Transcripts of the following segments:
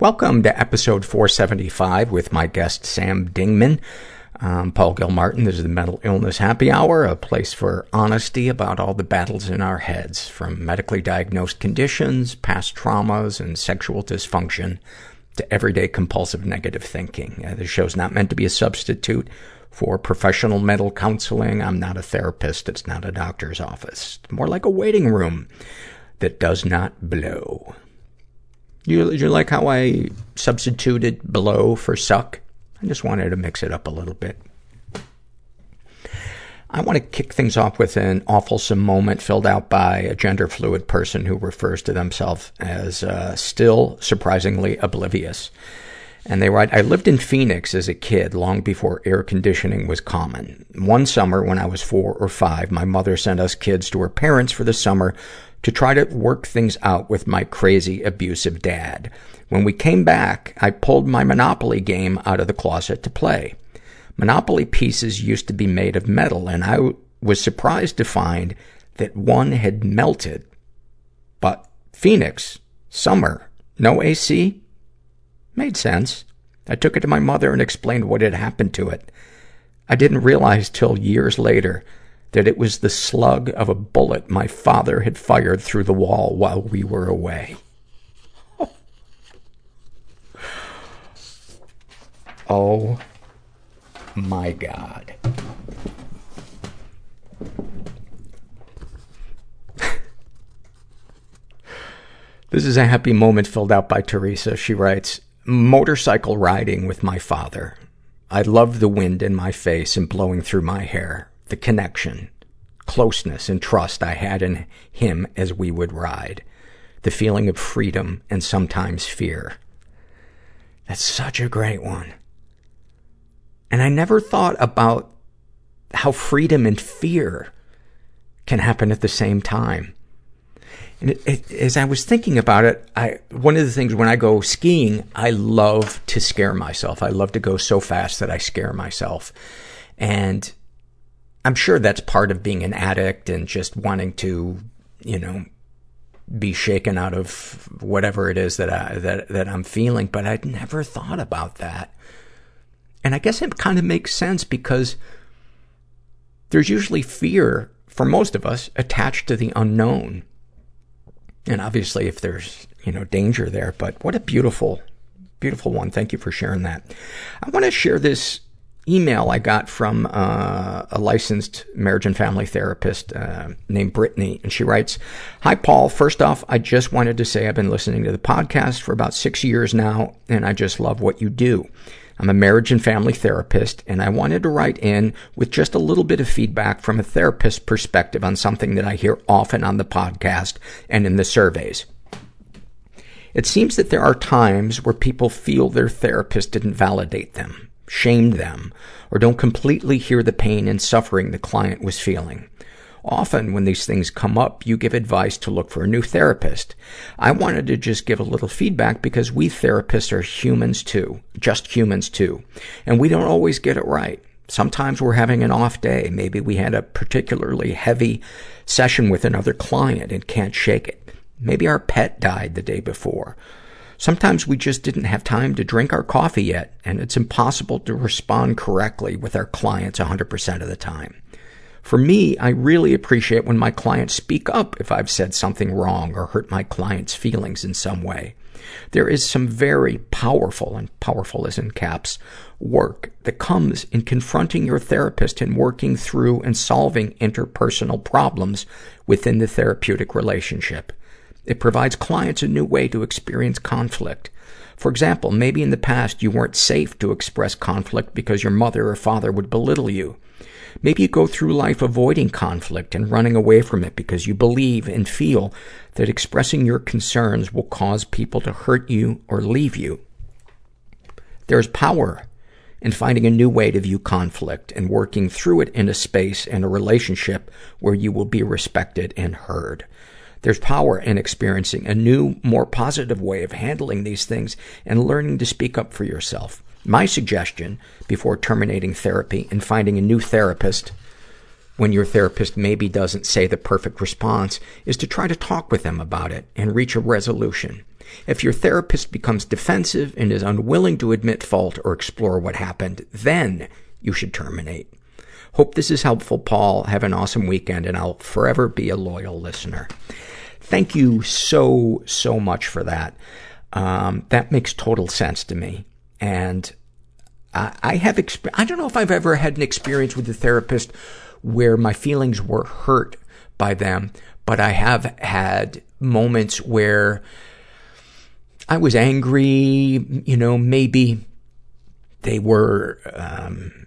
Welcome to episode 475 with my guest Sam Dingman. I'm Paul Gilmartin. This is the Mental Illness Happy Hour, a place for honesty about all the battles in our heads, from medically diagnosed conditions, past traumas, and sexual dysfunction, to everyday compulsive negative thinking. Uh, this show's not meant to be a substitute for professional mental counseling. I'm not a therapist. It's not a doctor's office. It's more like a waiting room that does not blow. You, you like how I substituted blow for suck? I just wanted to mix it up a little bit. I want to kick things off with an awfulsome moment filled out by a gender fluid person who refers to themselves as uh, still surprisingly oblivious. And they write, I lived in Phoenix as a kid long before air conditioning was common. One summer when I was four or five, my mother sent us kids to her parents for the summer to try to work things out with my crazy, abusive dad. When we came back, I pulled my Monopoly game out of the closet to play. Monopoly pieces used to be made of metal, and I was surprised to find that one had melted. But Phoenix, summer, no AC? Made sense. I took it to my mother and explained what had happened to it. I didn't realize till years later that it was the slug of a bullet my father had fired through the wall while we were away. Oh my God. this is a happy moment filled out by Teresa. She writes, motorcycle riding with my father. I loved the wind in my face and blowing through my hair the connection, closeness, and trust I had in him as we would ride. The feeling of freedom and sometimes fear. That's such a great one. And I never thought about how freedom and fear can happen at the same time. And it, it, as I was thinking about it, I, one of the things when I go skiing, I love to scare myself. I love to go so fast that I scare myself. And I'm sure that's part of being an addict and just wanting to, you know, be shaken out of whatever it is that I, that, that I'm feeling, but I'd never thought about that. And I guess it kind of makes sense because there's usually fear for most of us attached to the unknown. And obviously if there's, you know, danger there, but what a beautiful, beautiful one. Thank you for sharing that. I want to share this email I got from uh, a licensed marriage and family therapist uh, named Brittany, and she writes, "Hi Paul. First off, I just wanted to say I've been listening to the podcast for about six years now, and I just love what you do." I'm a marriage and family therapist, and I wanted to write in with just a little bit of feedback from a therapist perspective on something that I hear often on the podcast and in the surveys. It seems that there are times where people feel their therapist didn't validate them shamed them, or don't completely hear the pain and suffering the client was feeling. Often, when these things come up, you give advice to look for a new therapist. I wanted to just give a little feedback because we therapists are humans too. Just humans too. And we don't always get it right. Sometimes we're having an off day. Maybe we had a particularly heavy session with another client and can't shake it. Maybe our pet died the day before. Sometimes we just didn't have time to drink our coffee yet, and it's impossible to respond correctly with our clients 100% of the time. For me, I really appreciate when my clients speak up if I've said something wrong or hurt my client's feelings in some way. There is some very powerful, and powerful is in caps, work that comes in confronting your therapist and working through and solving interpersonal problems within the therapeutic relationship. It provides clients a new way to experience conflict. For example, maybe in the past you weren't safe to express conflict because your mother or father would belittle you. Maybe you go through life avoiding conflict and running away from it because you believe and feel that expressing your concerns will cause people to hurt you or leave you. There's power in finding a new way to view conflict and working through it in a space and a relationship where you will be respected and heard. There's power in experiencing a new, more positive way of handling these things and learning to speak up for yourself. My suggestion before terminating therapy and finding a new therapist when your therapist maybe doesn't say the perfect response is to try to talk with them about it and reach a resolution. If your therapist becomes defensive and is unwilling to admit fault or explore what happened, then you should terminate. Hope this is helpful, Paul. Have an awesome weekend, and I'll forever be a loyal listener. Thank you so, so much for that. Um, that makes total sense to me. And I, I have, exp- I don't know if I've ever had an experience with a therapist where my feelings were hurt by them, but I have had moments where I was angry, you know, maybe they were, um,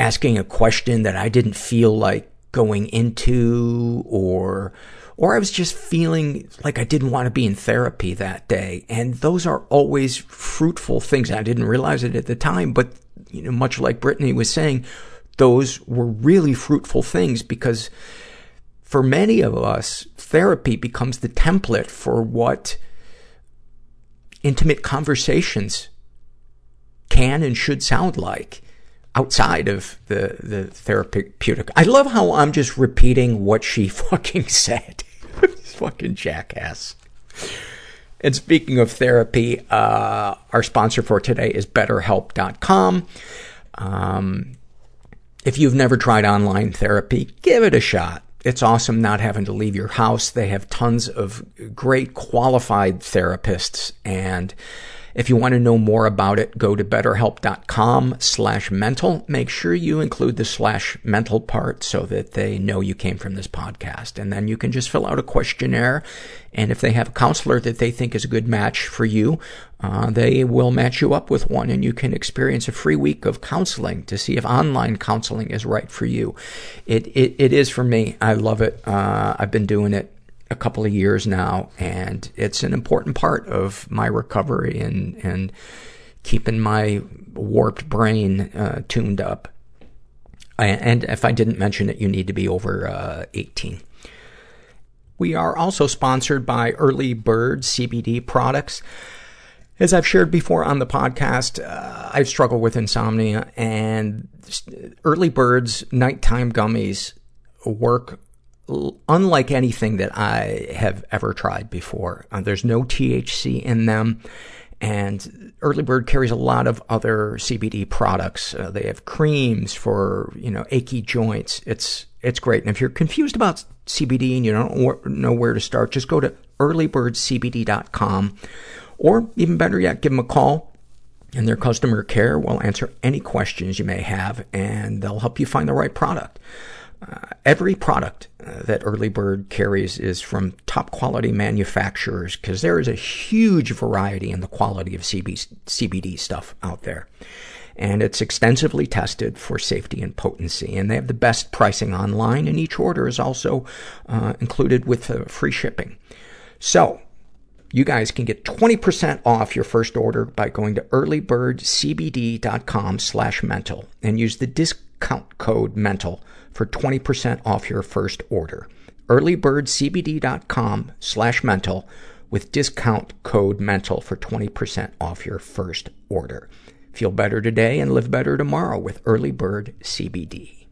asking a question that I didn't feel like going into or, or I was just feeling like I didn't want to be in therapy that day. And those are always fruitful things. I didn't realize it at the time, but, you know, much like Brittany was saying, those were really fruitful things because for many of us, therapy becomes the template for what intimate conversations can and should sound like outside of the, the therapeutic. I love how I'm just repeating what she fucking said. fucking jackass. And speaking of therapy, uh, our sponsor for today is BetterHelp.com. Um, if you've never tried online therapy, give it a shot. It's awesome not having to leave your house. They have tons of great qualified therapists and if you want to know more about it, go to betterhelp.com slash mental. Make sure you include the slash mental part so that they know you came from this podcast. And then you can just fill out a questionnaire. And if they have a counselor that they think is a good match for you, uh, they will match you up with one and you can experience a free week of counseling to see if online counseling is right for you. It, it, it is for me. I love it. Uh, I've been doing it a couple of years now, and it's an important part of my recovery and and keeping my warped brain uh, tuned up. And if I didn't mention it, you need to be over uh, 18. We are also sponsored by Early Bird CBD products. As I've shared before on the podcast, uh, I've struggled with insomnia, and Early Bird's nighttime gummies work unlike anything that I have ever tried before. Uh, there's no THC in them. And Early Bird carries a lot of other CBD products. Uh, they have creams for, you know, achy joints. It's, it's great. And if you're confused about CBD and you don't know where to start, just go to earlybirdcbd.com or even better yet, give them a call and their customer care will answer any questions you may have and they'll help you find the right product. Uh, every product uh, that Early Bird carries is from top quality manufacturers because there is a huge variety in the quality of CB, CBD stuff out there. And it's extensively tested for safety and potency. And they have the best pricing online, and each order is also uh, included with uh, free shipping. So, you guys can get 20% off your first order by going to earlybirdcbd.com slash mental and use the discount code mental for 20% off your first order. earlybirdcbd.com slash mental with discount code mental for 20% off your first order. Feel better today and live better tomorrow with Early Bird CBD.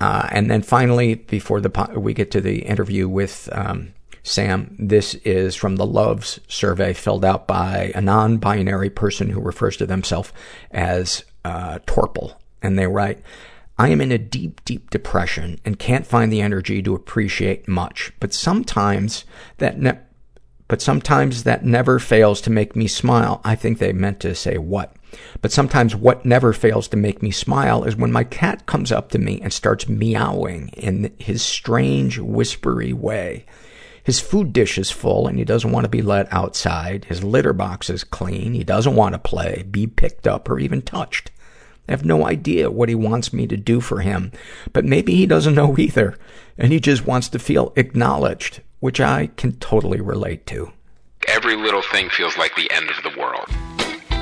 Uh, and then finally, before the po- we get to the interview with um, Sam, this is from the Loves survey filled out by a non-binary person who refers to themselves as uh, Torple. And they write, I am in a deep, deep depression and can't find the energy to appreciate much. But sometimes that ne- but sometimes that never fails to make me smile. I think they meant to say what. But sometimes what never fails to make me smile is when my cat comes up to me and starts meowing in his strange, whispery way. His food dish is full and he doesn't want to be let outside. His litter box is clean. He doesn't want to play, be picked up, or even touched. I have no idea what he wants me to do for him. But maybe he doesn't know either. And he just wants to feel acknowledged, which I can totally relate to. Every little thing feels like the end of the world.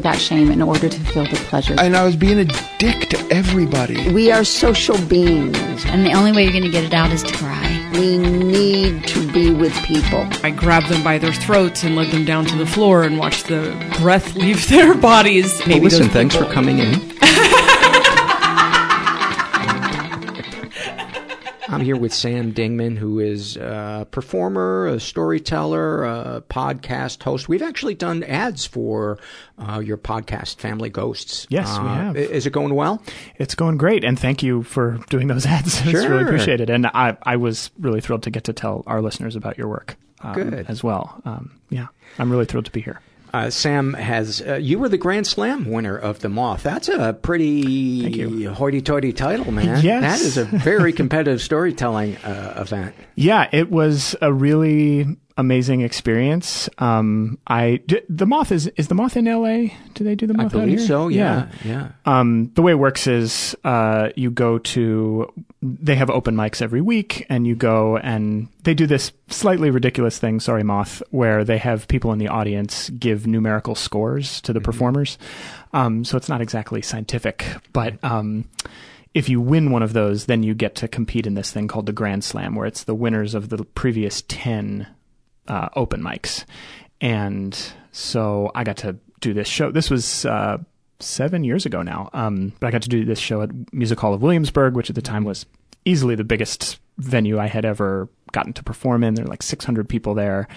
that shame in order to feel the pleasure. And I was being a dick to everybody. We are social beings. And the only way you're going to get it out is to cry. We need to be with people. I grabbed them by their throats and led them down to the floor and watched the breath leave their bodies. Maybe well, listen, thanks for coming in. I'm here with Sam Dingman, who is a performer, a storyteller, a podcast host. We've actually done ads for uh, your podcast, Family Ghosts. Yes, uh, we have. Is it going well? It's going great, and thank you for doing those ads. Sure. it's really appreciated. And I, I was really thrilled to get to tell our listeners about your work um, Good. as well. Um, yeah, I'm really thrilled to be here. Uh, Sam has uh, you were the Grand Slam winner of the Moth. That's a pretty hoity-toity title, man. Yes. that is a very competitive storytelling uh, event. Yeah, it was a really amazing experience. Um, I the Moth is is the Moth in L.A. Do they do the Moth? I believe so. Yeah, yeah. yeah. Um, the way it works is uh, you go to they have open mics every week, and you go and they do this slightly ridiculous thing. Sorry, Moth, where they have people in the audience give numerical scores to the mm-hmm. performers. Um, so it's not exactly scientific, but. If you win one of those, then you get to compete in this thing called the Grand Slam, where it's the winners of the previous 10 uh, open mics. And so I got to do this show. This was uh, seven years ago now. Um, but I got to do this show at Music Hall of Williamsburg, which at the time was easily the biggest venue I had ever gotten to perform in. There were like 600 people there.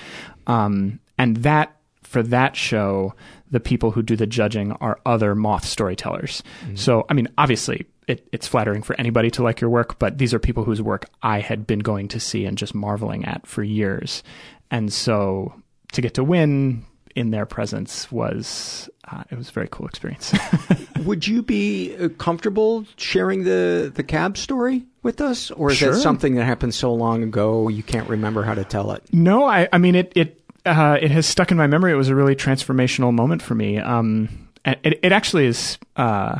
Um, and that, for that show, the people who do the judging are other moth storytellers. Mm-hmm. So, I mean, obviously, it, it's flattering for anybody to like your work, but these are people whose work I had been going to see and just marveling at for years. And so to get to win in their presence was uh, it was a very cool experience. Would you be uh, comfortable sharing the the cab story with us, or is sure. that something that happened so long ago you can't remember how to tell it? No, I I mean it it uh, it has stuck in my memory. It was a really transformational moment for me. Um, it it actually is. Uh,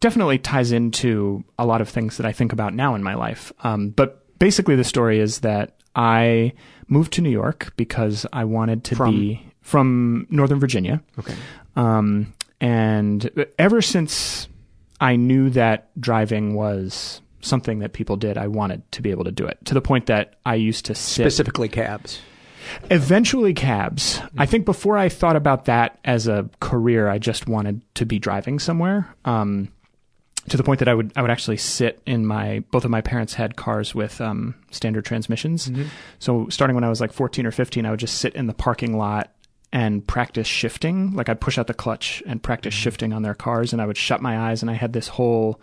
definitely ties into a lot of things that I think about now in my life. Um, but basically, the story is that I moved to New York because I wanted to from? be from Northern Virginia. Okay. Um, and ever since I knew that driving was something that people did, I wanted to be able to do it to the point that I used to sit. Specifically, cabs. Eventually, cabs. I think before I thought about that as a career, I just wanted to be driving somewhere. Um, to the point that I would I would actually sit in my both of my parents had cars with um, standard transmissions. Mm-hmm. So starting when I was like 14 or 15, I would just sit in the parking lot and practice shifting. Like I'd push out the clutch and practice mm-hmm. shifting on their cars, and I would shut my eyes, and I had this whole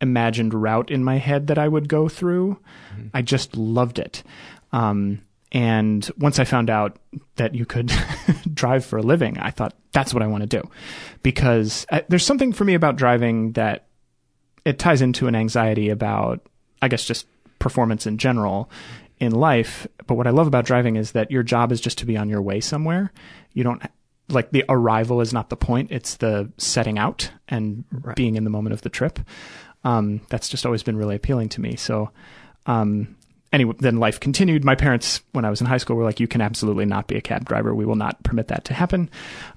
imagined route in my head that I would go through. Mm-hmm. I just loved it. Um, and once I found out that you could drive for a living, I thought that's what I want to do because uh, there's something for me about driving that it ties into an anxiety about, I guess, just performance in general in life. But what I love about driving is that your job is just to be on your way somewhere. You don't like the arrival is not the point; it's the setting out and right. being in the moment of the trip. Um, that's just always been really appealing to me. So, um, anyway, then life continued. My parents, when I was in high school, were like, "You can absolutely not be a cab driver. We will not permit that to happen."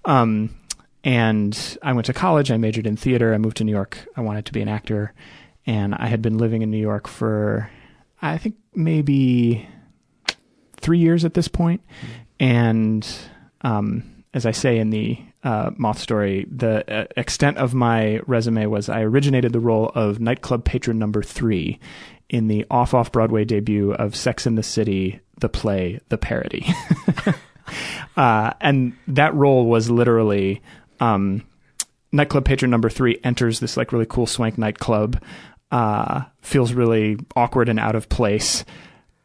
Um, and I went to college. I majored in theater. I moved to New York. I wanted to be an actor. And I had been living in New York for, I think, maybe three years at this point. And um, as I say in the uh, Moth story, the uh, extent of my resume was I originated the role of nightclub patron number three in the off off Broadway debut of Sex in the City, the play, the parody. uh, and that role was literally um, nightclub patron number three enters this like really cool swank nightclub, uh, feels really awkward and out of place,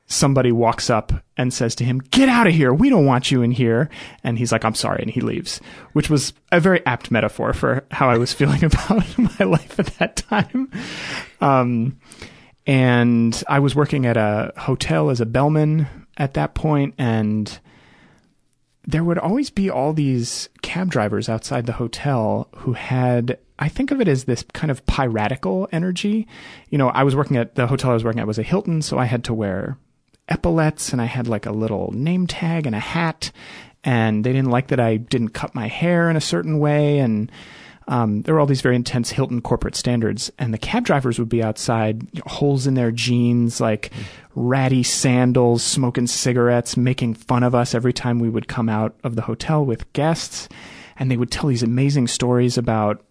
somebody walks up and says to him, Get out of here. We don't want you in here. And he's like, I'm sorry. And he leaves, which was a very apt metaphor for how I was feeling about my life at that time. Um, and I was working at a hotel as a bellman at that point, and there would always be all these cab drivers outside the hotel who had I think of it as this kind of piratical energy. You know, I was working at the hotel I was working at was a Hilton, so I had to wear epaulets and I had like a little name tag and a hat and they didn't like that I didn't cut my hair in a certain way and um, there were all these very intense Hilton corporate standards, and the cab drivers would be outside, you know, holes in their jeans, like ratty sandals, smoking cigarettes, making fun of us every time we would come out of the hotel with guests. And they would tell these amazing stories about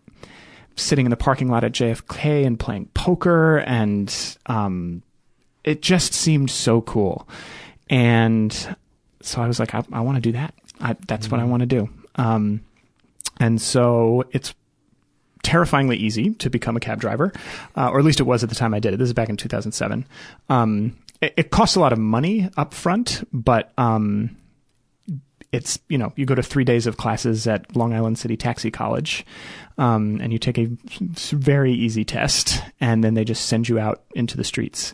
sitting in the parking lot at JFK and playing poker, and um, it just seemed so cool. And so I was like, I, I want to do that. I, that's mm-hmm. what I want to do. Um, and so it's terrifyingly easy to become a cab driver, uh, or at least it was at the time I did it. This is back in 2007. Um, it, it, costs a lot of money up front, but um, it's you know you go to three days of classes at Long Island City Taxi College, um, and you take a very easy test, and then they just send you out into the streets.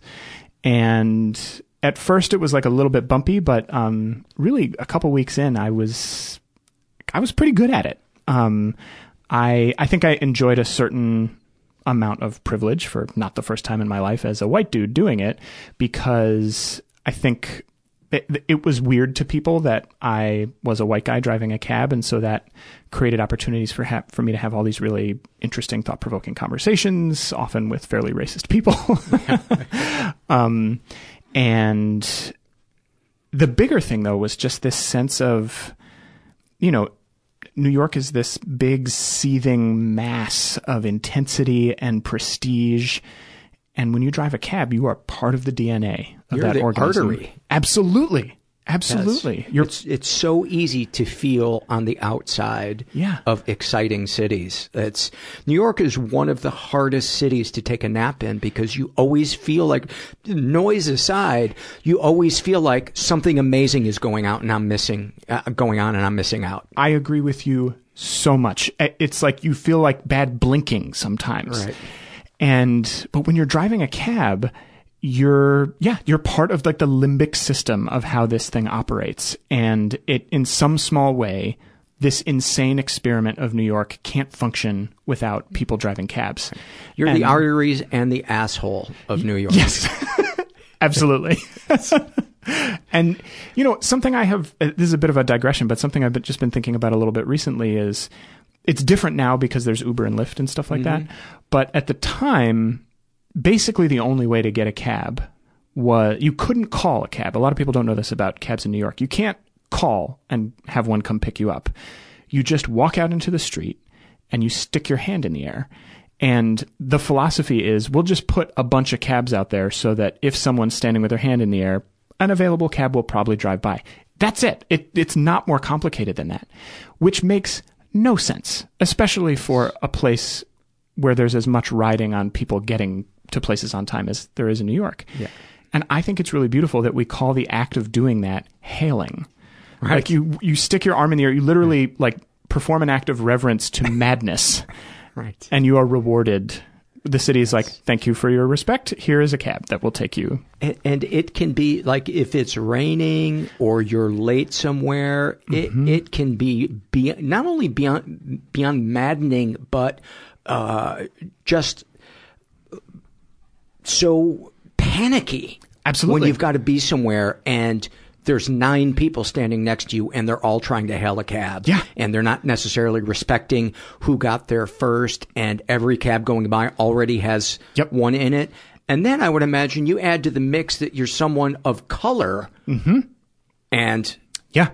And at first, it was like a little bit bumpy, but um, really, a couple weeks in, I was I was pretty good at it. Um, I I think I enjoyed a certain amount of privilege for not the first time in my life as a white dude doing it because I think it, it, was weird to people that I was a white guy driving a cab, and so that created opportunities for ha- for me to have all these really interesting, thought provoking conversations, often with fairly racist people. um, and the bigger thing, though, was just this sense of, you know, New York is this big seething mass of intensity and prestige. And when you drive a cab, you are part of the DNA of You're that the organism. Artery. Absolutely. Absolutely. It's, it's so easy to feel on the outside yeah. of exciting cities. It's New York is one of the hardest cities to take a nap in because you always feel like noise aside, you always feel like something amazing is going out and I'm missing uh, going on and I'm missing out. I agree with you so much. It's like you feel like bad blinking sometimes. Right. And but when you're driving a cab, you're yeah you're part of like the limbic system of how this thing operates and it in some small way this insane experiment of New York can't function without people driving cabs. You're and, the arteries and the asshole of New York. Yes. Absolutely. and you know, something I have uh, this is a bit of a digression, but something I've just been thinking about a little bit recently is it's different now because there's Uber and Lyft and stuff like mm-hmm. that. But at the time, basically the only way to get a cab was you couldn't call a cab. A lot of people don't know this about cabs in New York. You can't call and have one come pick you up. You just walk out into the street and you stick your hand in the air. And the philosophy is we'll just put a bunch of cabs out there so that if someone's standing with their hand in the air, an available cab will probably drive by. That's it. it it's not more complicated than that, which makes no sense, especially for a place where there's as much riding on people getting to places on time as there is in New York. Yeah. And I think it's really beautiful that we call the act of doing that hailing. Right. Like you, you stick your arm in the air, you literally like perform an act of reverence to madness. right. And you are rewarded. The city is like, thank you for your respect. Here is a cab that will take you. And, and it can be like if it's raining or you're late somewhere, mm-hmm. it, it can be, be not only beyond, beyond maddening, but uh, just so panicky. Absolutely. When you've got to be somewhere and there's nine people standing next to you and they're all trying to hail a cab. Yeah. And they're not necessarily respecting who got there first and every cab going by already has yep. one in it. And then I would imagine you add to the mix that you're someone of color. Mm-hmm. And yeah.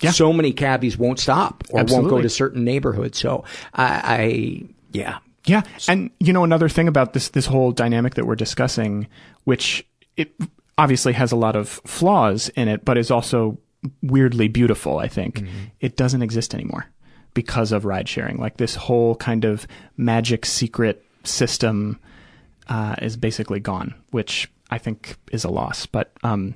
Yeah. So many cabbies won't stop or Absolutely. won't go to certain neighborhoods. So I, I yeah, yeah, and you know another thing about this this whole dynamic that we're discussing, which it obviously has a lot of flaws in it, but is also weirdly beautiful. I think mm-hmm. it doesn't exist anymore because of ride sharing. Like this whole kind of magic secret system uh, is basically gone, which I think is a loss. But um,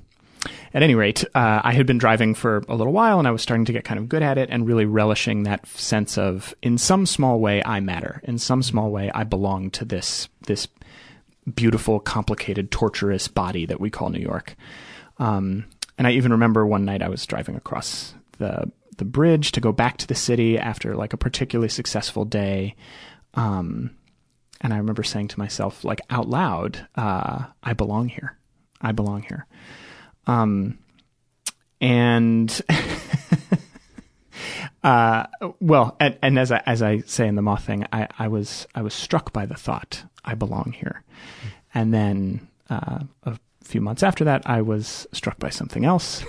at any rate, uh, I had been driving for a little while and I was starting to get kind of good at it and really relishing that sense of, in some small way, I matter. In some small way, I belong to this, this beautiful, complicated, torturous body that we call New York. Um, and I even remember one night I was driving across the the bridge to go back to the city after like a particularly successful day. Um, and I remember saying to myself, like out loud, uh, I belong here. I belong here. Um, and, uh, well, and, and, as I, as I say in the moth thing, I, I was, I was struck by the thought, I belong here. And then, uh, a few months after that, I was struck by something else,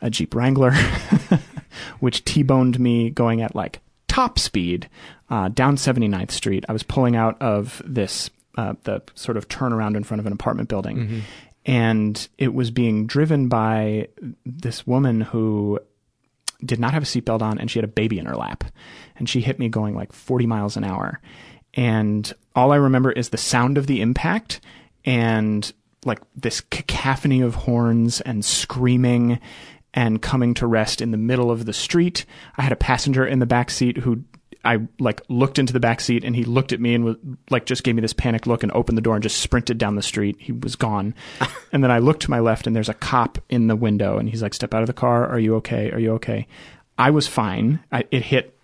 a Jeep Wrangler, which T-boned me going at like top speed uh, down 79th Street. I was pulling out of this uh, the sort of turnaround in front of an apartment building, mm-hmm. And it was being driven by this woman who did not have a seatbelt on, and she had a baby in her lap, and she hit me going like 40 miles an hour, and all I remember is the sound of the impact and like this cacophony of horns and screaming and coming to rest in the middle of the street. I had a passenger in the back seat who I like looked into the back seat and he looked at me and was like just gave me this panicked look and opened the door and just sprinted down the street. He was gone. and then I looked to my left and there's a cop in the window and he's like, "Step out of the car. Are you okay? Are you okay?" I was fine. I, it hit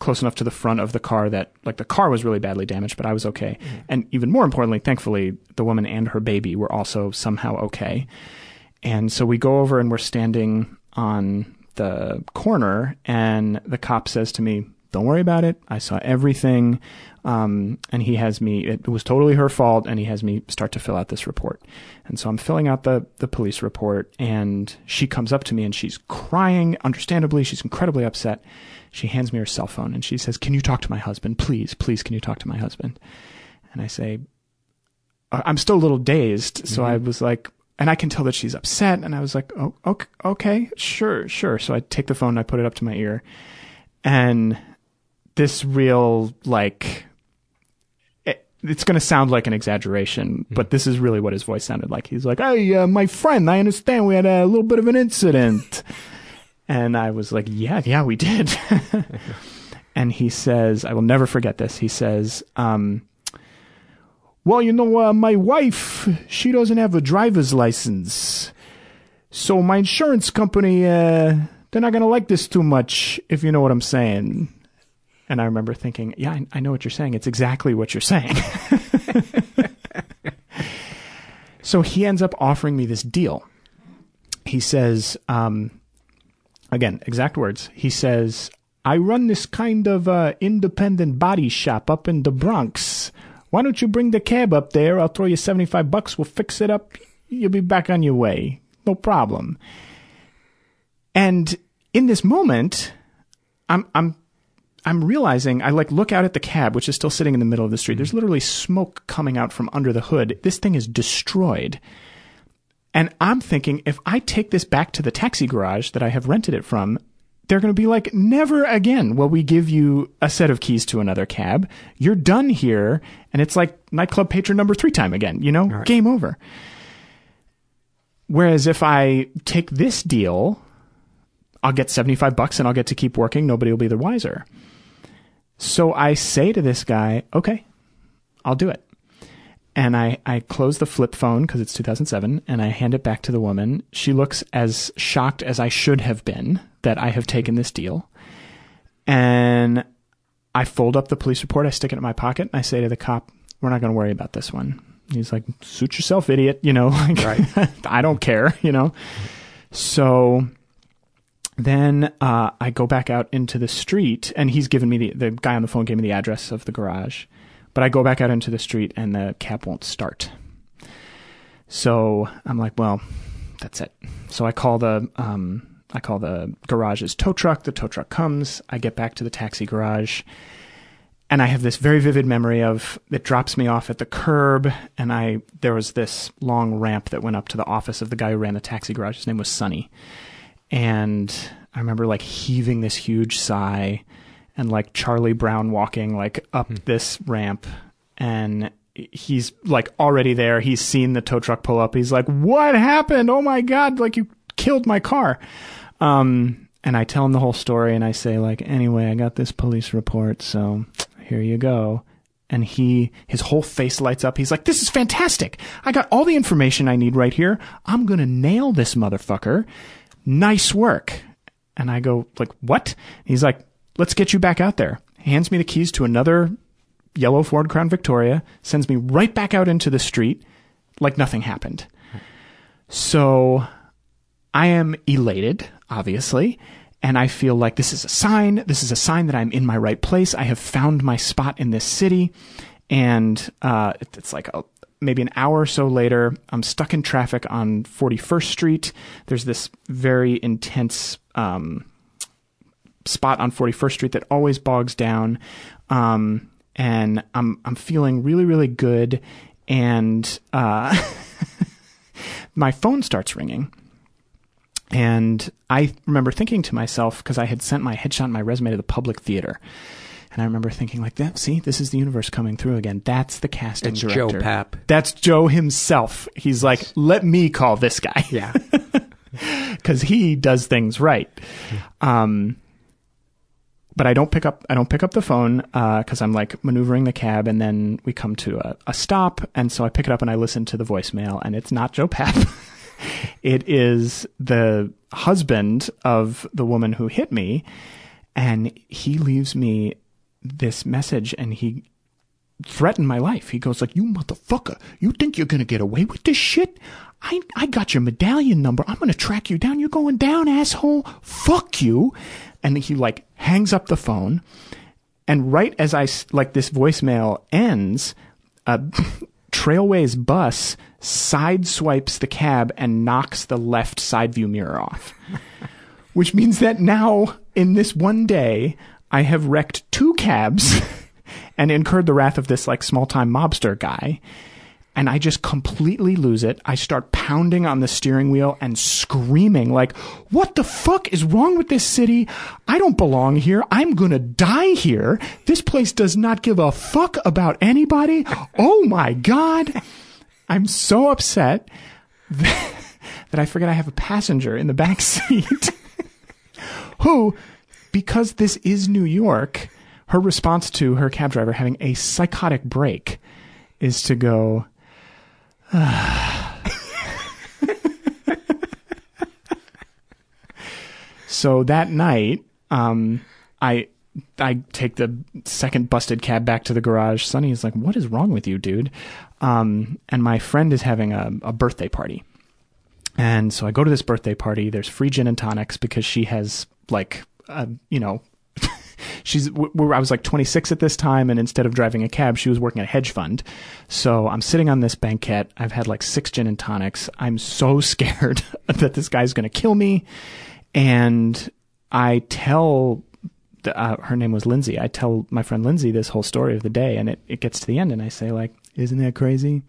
close enough to the front of the car that like the car was really badly damaged, but I was okay. Mm. And even more importantly, thankfully, the woman and her baby were also somehow okay. And so we go over and we're standing on the corner, and the cop says to me, Don't worry about it. I saw everything. Um, and he has me, it was totally her fault, and he has me start to fill out this report. And so I'm filling out the, the police report, and she comes up to me and she's crying, understandably. She's incredibly upset. She hands me her cell phone and she says, Can you talk to my husband? Please, please, can you talk to my husband? And I say, I'm still a little dazed. So mm-hmm. I was like, and I can tell that she's upset. And I was like, oh, okay, okay, sure, sure. So I take the phone, and I put it up to my ear, and this real like, it, it's going to sound like an exaggeration, mm-hmm. but this is really what his voice sounded like. He's like, "Hey, uh, my friend, I understand we had a little bit of an incident," and I was like, "Yeah, yeah, we did." and he says, "I will never forget this." He says, um, well, you know, uh, my wife, she doesn't have a driver's license. So my insurance company, uh, they're not going to like this too much, if you know what I'm saying. And I remember thinking, yeah, I, I know what you're saying. It's exactly what you're saying. so he ends up offering me this deal. He says, um, again, exact words. He says, I run this kind of uh, independent body shop up in the Bronx why don't you bring the cab up there? I'll throw you 75 bucks. We'll fix it up. You'll be back on your way. No problem. And in this moment, I'm, I'm, I'm realizing I like look out at the cab, which is still sitting in the middle of the street. There's mm-hmm. literally smoke coming out from under the hood. This thing is destroyed. And I'm thinking, if I take this back to the taxi garage that I have rented it from, they're going to be like, never again will we give you a set of keys to another cab. You're done here. And it's like nightclub patron number three time again, you know, right. game over. Whereas if I take this deal, I'll get 75 bucks and I'll get to keep working. Nobody will be the wiser. So I say to this guy, okay, I'll do it. And I, I close the flip phone because it's 2007 and I hand it back to the woman. She looks as shocked as I should have been that I have taken this deal. And I fold up the police report, I stick it in my pocket, and I say to the cop, We're not going to worry about this one. He's like, Suit yourself, idiot. You know, like, right. I don't care, you know. So then uh, I go back out into the street, and he's given me the, the guy on the phone gave me the address of the garage. But I go back out into the street, and the cab won't start. So I'm like, well, that's it. So I call the um, I call the garage's tow truck. The tow truck comes. I get back to the taxi garage. And I have this very vivid memory of it drops me off at the curb, and I there was this long ramp that went up to the office of the guy who ran the taxi garage. His name was Sonny, and I remember like heaving this huge sigh, and like Charlie Brown walking like up hmm. this ramp, and he's like already there. He's seen the tow truck pull up. He's like, "What happened? Oh my god! Like you killed my car." Um, and I tell him the whole story, and I say like, "Anyway, I got this police report, so here you go." And he, his whole face lights up. He's like, "This is fantastic! I got all the information I need right here. I'm gonna nail this motherfucker. Nice work." And I go like, "What?" He's like, "Let's get you back out there." He Hands me the keys to another yellow Ford Crown Victoria, sends me right back out into the street like nothing happened. So I am elated, obviously, and I feel like this is a sign. This is a sign that I'm in my right place. I have found my spot in this city. And uh, it's like a, maybe an hour or so later, I'm stuck in traffic on 41st Street. There's this very intense um, spot on 41st Street that always bogs down. Um, and I'm I'm feeling really really good, and uh, my phone starts ringing, and I remember thinking to myself because I had sent my headshot and my resume to the public theater. And I remember thinking like that. See, this is the universe coming through again. That's the casting It's director. Joe Papp. That's Joe himself. He's like, let me call this guy. Yeah. Because he does things right. Um, but I don't pick up. I don't pick up the phone because I'm like maneuvering the cab, and then we come to a, a stop, and so I pick it up and I listen to the voicemail, and it's not Joe Papp. it is the husband of the woman who hit me, and he leaves me this message, and he threatened my life. He goes like, "You motherfucker! You think you're gonna get away with this shit? I I got your medallion number. I'm gonna track you down. You're going down, asshole. Fuck you!" And he like hangs up the phone, and right as I like this voicemail ends, a Trailways bus sideswipes the cab and knocks the left side view mirror off. Which means that now, in this one day, I have wrecked two cabs and incurred the wrath of this like small time mobster guy. And I just completely lose it. I start pounding on the steering wheel and screaming like, what the fuck is wrong with this city? I don't belong here. I'm gonna die here. This place does not give a fuck about anybody. Oh my God. I'm so upset that, that I forget I have a passenger in the back seat who, because this is New York, her response to her cab driver having a psychotic break is to go, so that night, um, I I take the second busted cab back to the garage. Sonny is like, "What is wrong with you, dude?" Um, and my friend is having a, a birthday party, and so I go to this birthday party. There's free gin and tonics because she has like, uh, you know, she's. I was like 26 at this time, and instead of driving a cab, she was working at a hedge fund. So I'm sitting on this banquette. I've had like six gin and tonics. I'm so scared that this guy's going to kill me, and I tell. Uh, her name was Lindsay. I tell my friend Lindsay this whole story of the day, and it, it gets to the end, and I say like, "Isn't that crazy?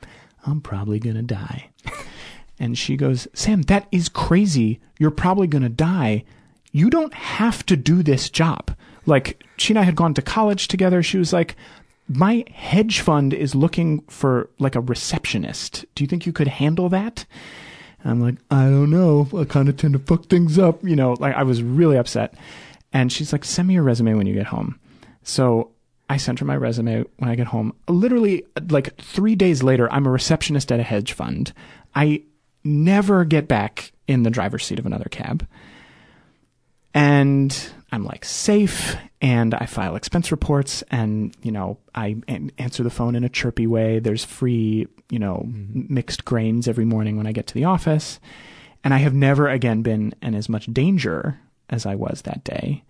I'm probably gonna die." And she goes, Sam, that is crazy. You're probably going to die. You don't have to do this job. Like, she and I had gone to college together. She was like, my hedge fund is looking for like a receptionist. Do you think you could handle that? And I'm like, I don't know. I kind of tend to fuck things up. You know, like I was really upset. And she's like, send me your resume when you get home. So I sent her my resume when I get home. Literally, like three days later, I'm a receptionist at a hedge fund. I never get back in the driver's seat of another cab. And I'm like safe and I file expense reports and, you know, I an- answer the phone in a chirpy way. There's free, you know, m- mm-hmm. mixed grains every morning when I get to the office. And I have never again been in as much danger as I was that day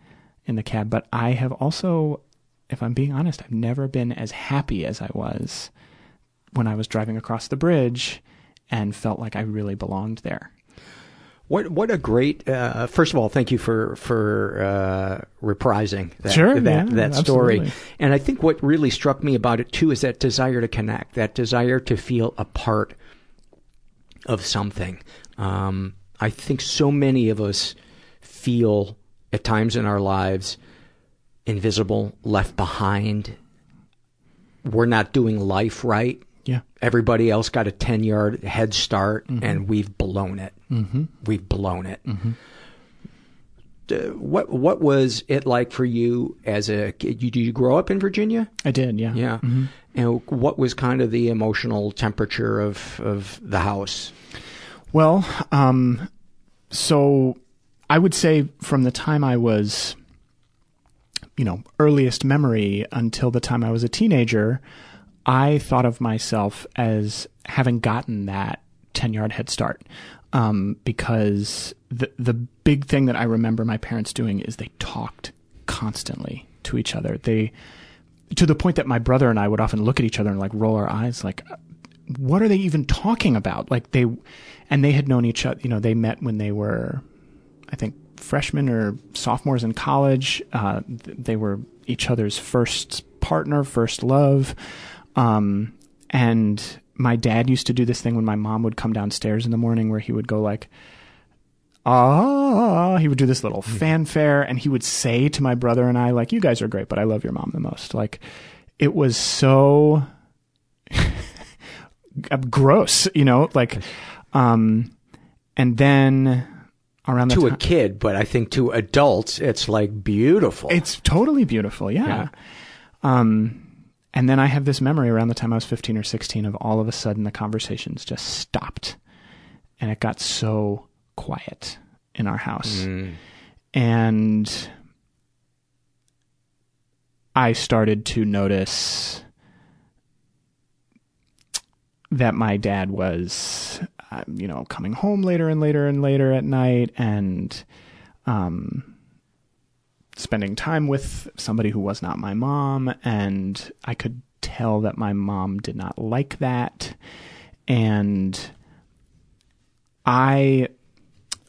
in the cab. But I have also, if I'm being honest, I've never been as happy as I was when I was driving across the bridge and felt like I really belonged there. What what a great! Uh, first of all, thank you for for uh, reprising that Sure, that, yeah, that story. absolutely. And I think what really struck me about it too is that desire to connect, that desire to feel a part of something. Um, I think so many of us feel at times in our lives invisible, left behind, we're not doing life right. Yeah. Everybody else got a 10 yard head start Mhm. and we've blown it. Mhm. We've blown it. Mhm. D- What, what was it like for you as a kid? You, did you grow up in Virginia? I did, yeah. Yeah. Mhm. And what was kind of the emotional temperature of, of the house? Well, um, so I would say from the time I was, you know, earliest memory until the time I was a teenager, I thought of myself as having gotten that 10 yard head start. Um, because the, the big thing that I remember my parents doing is they talked constantly to each other. They, to the point that my brother and I would often look at each other and like roll our eyes, like, what are they even talking about? Like they, and they had known each other, you know, they met when they were, I think, freshmen or sophomores in college. Uh, they were each other's first partner, first love. Um, and my dad used to do this thing when my mom would come downstairs in the morning where he would go like, ah, he would do this little fanfare and he would say to my brother and I, like, you guys are great, but I love your mom the most. Like, it was so gross, you know, like, um, and then around the to time, a kid, but I think to adults, it's like beautiful. it's totally beautiful. Yeah. Yeah. Um, and then I have this memory around the time I was 15 or 16 of all of a sudden the conversations just stopped and it got so quiet in our house. Mm. And I started to notice that my dad was, uh, you know, coming home later and later and later at night and, um, spending time with somebody who was not my mom. And I could tell that my mom did not like that. And I,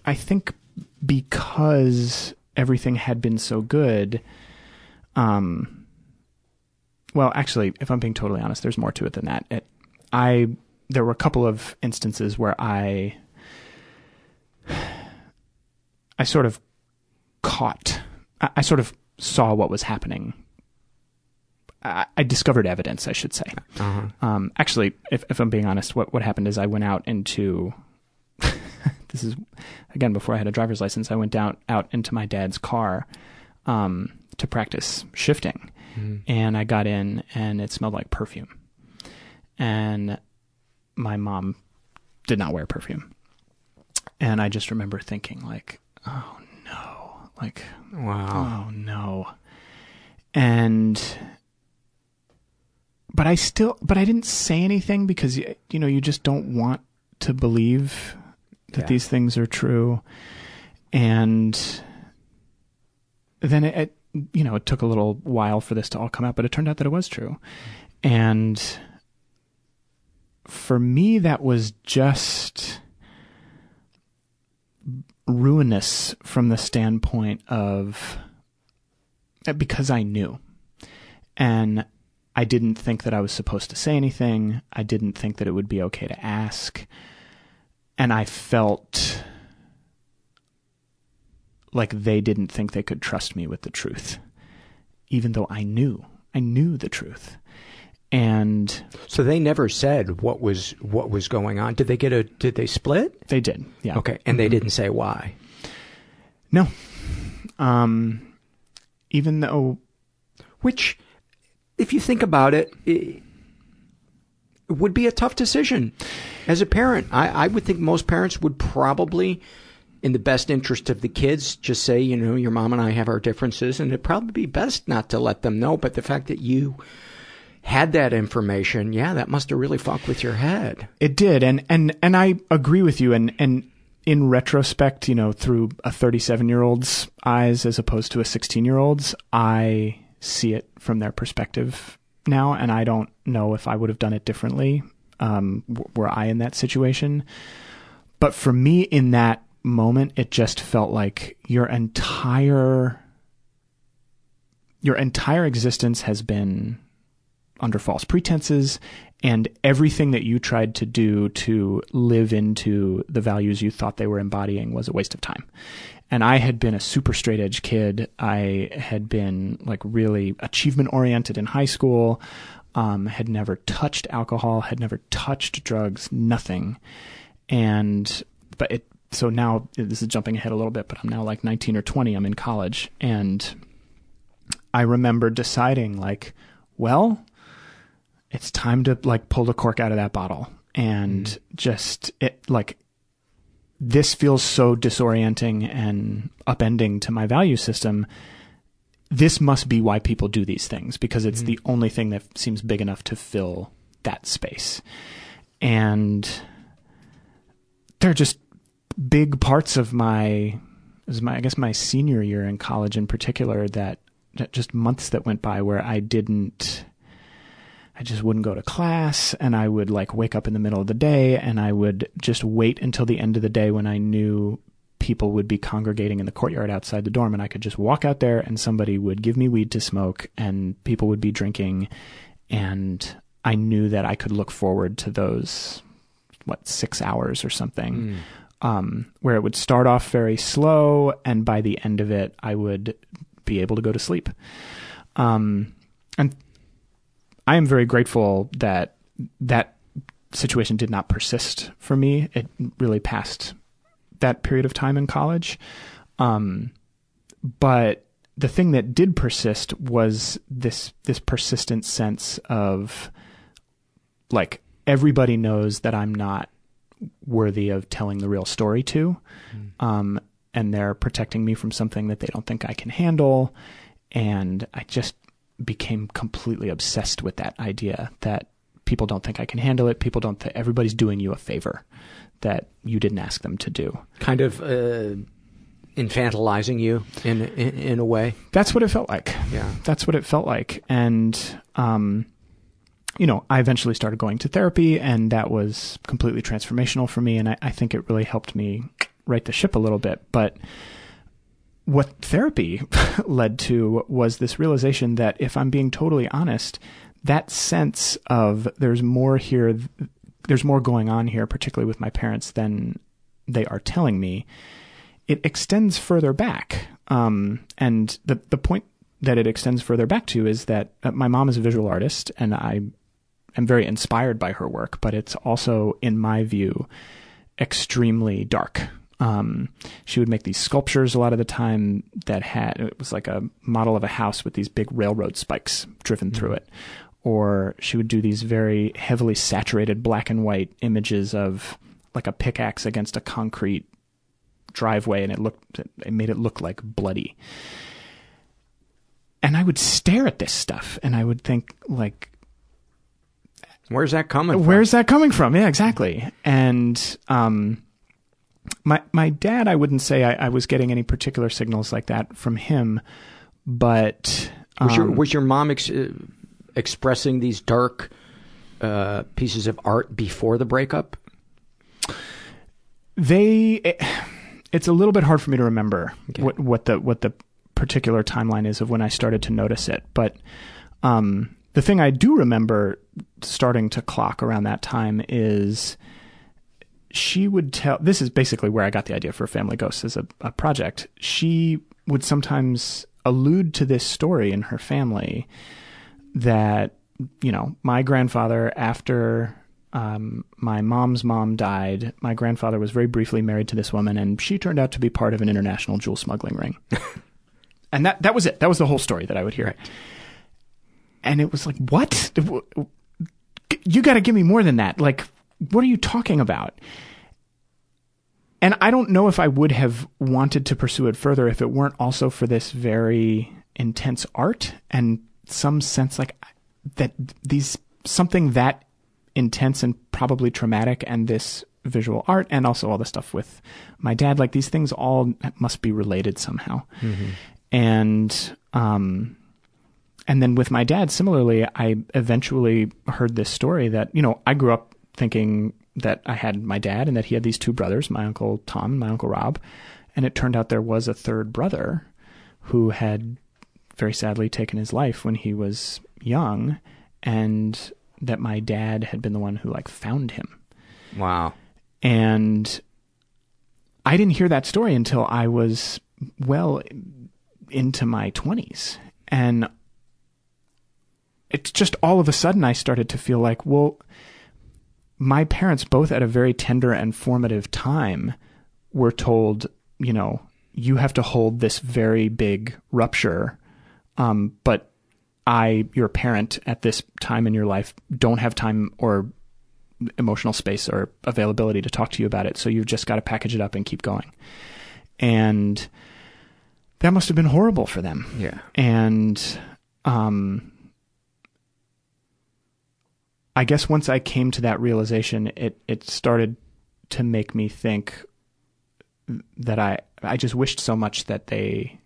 I think because everything had been so good, um, well, actually, if I'm being totally honest, there's more to it than that. It, I there were a couple of instances where I I sort of caught I, I sort of saw what was happening. I, I discovered evidence, I should say. Uh-huh. Um, actually, if if I'm being honest, what what happened is I went out into this is again before I had a driver's license. I went down out into my dad's car um, to practice shifting, Mhm. and I got in and it smelled like perfume, and my mom did not wear perfume, and I just remember thinking like, oh no, like Wow. oh no, and but I still, but I didn't say anything because you know you just don't want to believe that Yeah. these things are true, and then it, it, you know, it took a little while for this to all come out, but it turned out that it was true, and for me that was just ruinous from the standpoint of uh, because I knew. And I didn't think that I was supposed to say anything. I didn't think that it would be okay to ask. And I felt like they didn't think they could trust me with the truth, even though I knew. I knew the truth. And So they never said what was what was going on. Did they get a? Did they split? they did. Yeah. Okay, and they didn't say why. No. Um, even though Which, if you think about it, it would be a tough decision as a parent. I, I would think most parents would probably, in the best interest of the kids, just say, you know, your mom and I have our differences, and it'd probably be best not to let them know. But the fact that you had that information, yeah, that must have really fucked with your head. It did, and and and I agree with you. And and in retrospect, you know, through a 37 year old's eyes as opposed to a 16 year old's, I see it from their perspective now, and I don't know if I would have done it differently. Um, were I in that situation? But for me, in that moment, it just felt like your entire your entire existence has been under false pretenses and everything that you tried to do to live into the values you thought they were embodying was a waste of time. And I had been a super straight edge kid. I had been like really achievement oriented in high school. um, had never touched alcohol, had never touched drugs, nothing. And, but it, so now this is jumping ahead a little bit, but I'm now like 19 or 20. I'm in college. And I remember deciding, like, well, it's time to like pull the cork out of that bottle and mm. just it like this feels so disorienting and upending to my value system this must be why people do these things because it's mm. the only thing that seems big enough to fill that space and they're just big parts of my is my I guess my senior year in college in particular that, that just months that went by where I didn't I just wouldn't go to class and I would like wake up in the middle of the day and I would just wait until the end of the day when I knew people would be congregating in the courtyard outside the dorm and I could just walk out there and somebody would give me weed to smoke and people would be drinking and I knew that I could look forward to those what 6 hours or something. Mm. Um, where it would start off very slow and by the end of it I would be able to go to sleep. Um, and I am very grateful that that situation did not persist for me. It really passed that period of time in college. Um, but the thing that did persist was this this persistent sense of like everybody knows that I'm not worthy of telling the real story to, mm. um, and they're protecting me from something that they don't think I can handle, and I just became completely obsessed with that idea that people don't think I can handle it. People don't. Th- everybody's doing you a favor that you didn't ask them to do. Kind of uh, infantilizing you in, in, in a way. That's what it felt like. Yeah, that's what it felt like. And um, you know, I eventually started going to therapy, and that was completely transformational for me. And I, I think it really helped me right the ship a little bit. But what therapy led to was this realization that if I'm being totally honest, that sense of there's more here, there's more going on here, particularly with my parents, than they are telling me, it extends further back. Um, and the the point that it extends further back to is that uh, my mom is a visual artist, and I am very inspired by her work, but it's also, in my view, extremely dark. Um, she would make these sculptures a lot of the time that had it was like a model of a house with these big railroad spikes driven mm-hmm. through it, or she would do these very heavily saturated black and white images of like a pickaxe against a concrete driveway, and it looked it made it look like bloody. And I would stare at this stuff, and I would think like. Where's that coming from? Where's that coming from? Yeah, exactly. And um, my my dad, I wouldn't say I, I, was getting any particular signals like that from him, but um, was your um, was your mom ex- uh, expressing these dark uh, pieces of art before the breakup? They, it, it's a little bit hard for me to remember okay. what what the what the particular timeline is of when I started to notice it, but um, the thing I do remember starting to clock around that time is she would tell this is basically where I got the idea for Family Ghosts as a, a project. She would sometimes allude to this story in her family that, you know, my grandfather, after um, my mom's mom died, my grandfather was very briefly married to this woman, and she turned out to be part of an international jewel smuggling ring. and that, that was it. That was the whole story that I would hear. Right. And it was like, what? You got to give me more than that. Like, what are you talking about? And I don't know if I would have wanted to pursue it further if it weren't also for this very intense art and some sense like that these something that intense and probably traumatic and this visual art and also all the stuff with my dad like these things all must be related somehow mm-hmm. and um and then with my dad similarly i eventually heard this story that you know i grew up thinking that I had my dad and that he had these two brothers, my uncle Tom and my uncle Rob. And it turned out there was a third brother who had very sadly taken his life when he was young and that my dad had been the one who like found him. Wow. And I didn't hear that story until I was well into my 20s. And it's just all of a sudden I started to feel like, well, my parents both at a very tender and formative time were told, you know, you have to hold this very big rupture. Um, but I, your parent at this time in your life, don't have time or emotional space or availability to talk to you about it. So you've just got to package it up and keep going. And that must have been horrible for them. Yeah. And, um, I guess once I came to that realization, it, it started to make me think that I, I just wished so much that they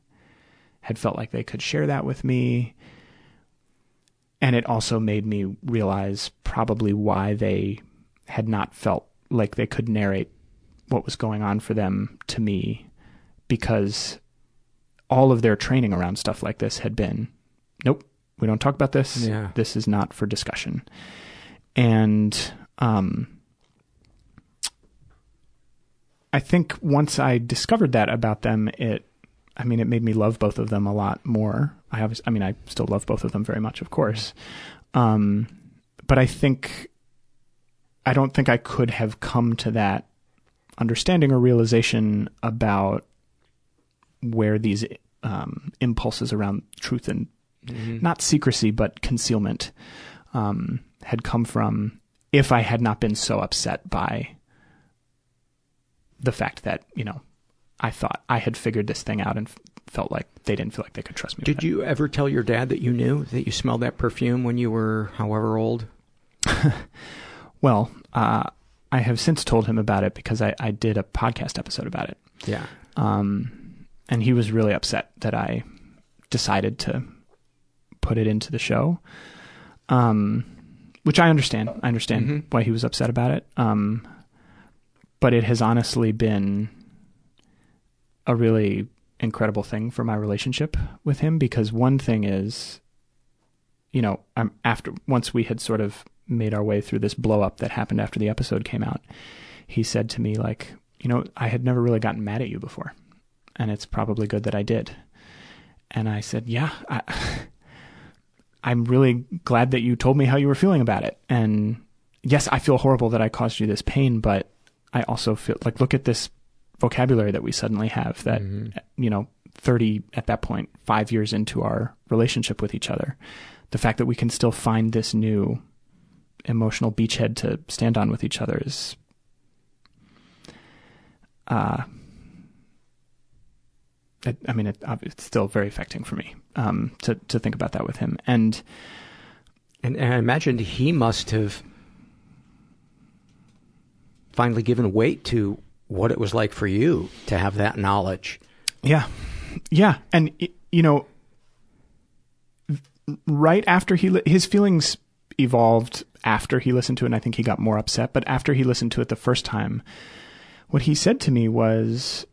had felt like they could share that with me. And it also made me realize probably why they had not felt like they could narrate what was going on for them to me because all of their training around stuff like this had been nope, we don't talk about this. Yeah. This is not for discussion. And um, I think once I discovered that about them, it, I mean, it made me love both of them a lot more. I have, I mean, I still love both of them very much, of course. Um, but I think, I don't think I could have come to that understanding or realization about where these um, impulses around truth and Mhm. not secrecy but concealment um, had come from if I had not been so upset by the fact that you know I thought I had figured this thing out and f- felt like they didn't feel like they could trust me. Did you ever tell your dad that you knew that you smelled that perfume when you were however old? Well, uh, I have since told him about it because I, I did a podcast episode about it. Yeah. Um, and he was really upset that I decided to put it into the show. Um, which I understand. I understand Mhm. why he was upset about it. Um, but it has honestly been a really incredible thing for my relationship with him because one thing is, you know, I'm after once we had sort of made our way through this blow up that happened after the episode came out, he said to me like, you know, I had never really gotten mad at you before, and it's probably good that I did. And I said, yeah, I, I'm really glad that you told me how you were feeling about it. And yes, I feel horrible that I caused you this pain, but I also feel like look at this vocabulary that we suddenly have that you know 30 at that point 5 years into our relationship with each other the fact that we can still find this new emotional beachhead to stand on with each other is uh it, I mean, it, it's still very affecting for me um, to to think about that with him, and And, and I imagined he must have finally given weight to what it was like for you to have that knowledge. Yeah. Yeah. And, you know, right after he, li- his feelings evolved after he listened to it, and I think he got more upset. But after he listened to it the first time, what he said to me was,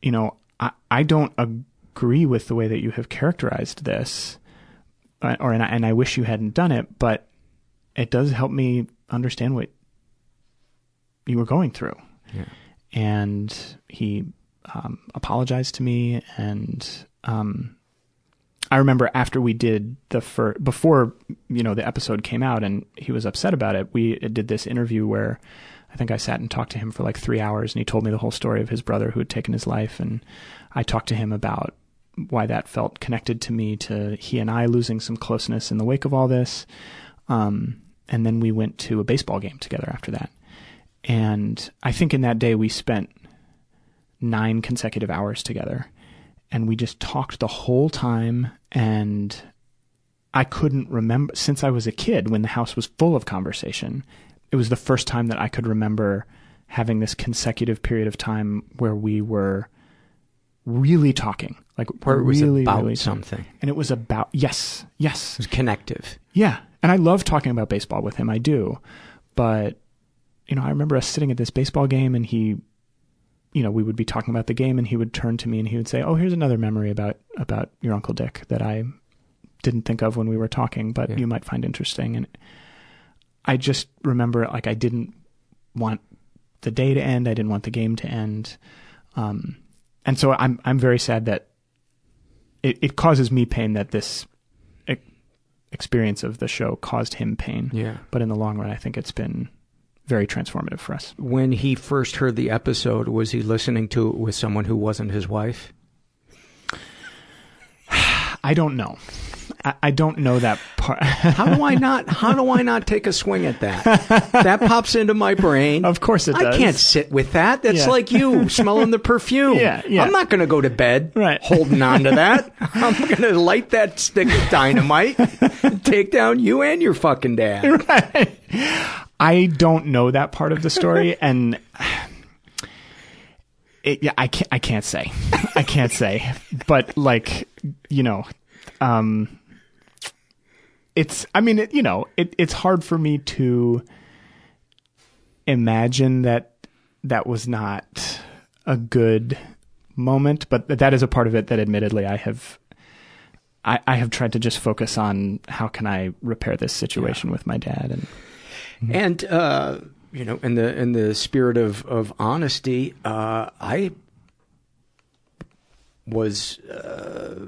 you know, I, I don't agree with the way that you have characterized this, uh, or and I, and I wish you hadn't done it, but it does help me understand what you were going through. Yeah. And he um, apologized to me, and um, I remember after we did the fir- before you know the episode came out, and he was upset about it. We did this interview where I think I sat and talked to him for like three hours, and he told me the whole story of his brother who had taken his life, and I talked to him about why that felt connected to me to he and I losing some closeness in the wake of all this. Um, and then we went to a baseball game together after that. And I think in that day we spent nine consecutive hours together and we just talked the whole time and I couldn't remember since I was a kid when the house was full of conversation. It was the first time that I could remember having this consecutive period of time where we were really talking, like Where it was really, about really talking. something. And it was about yes, yes, It was connective. yeah. And I love talking about baseball with him. I do. But, you know, I remember us sitting at this baseball game and he, you know, we would be talking about the game and he would turn to me and he would say, Oh, here's another memory about, about your Uncle Dick that I didn't think of when we were talking, but Yeah. you might find interesting. And I just remember like I didn't want the day to end. I didn't want the game to end. Um, and so I'm, I'm very sad that it, it causes me pain that this experience of the show caused him pain. Yeah. But in the long run, I think it's been very transformative for us. When he first heard the episode, was he listening to it with someone who wasn't his wife? I don't know. I, I don't know that part. how do I not? How do I not take a swing at that? That pops into my brain. Of course it does. I can't sit with that. That's Yeah. like you smelling the perfume. Yeah, yeah. I'm not going to go to bed Right. holding on to that. I'm going to light that stick of dynamite, and take down you and your fucking dad. Right. I don't know that part of the story, and it, yeah, I can't. I can't say. I can't say. But like, you know, um, it's. I mean, it, you know, it, it's hard for me to imagine that that was not a good moment, but that is a part of it that, admittedly, I have. I, I have tried to just focus on how can I repair this situation with my dad and And uh, you know, in the in the spirit of of honesty, uh, I was uh,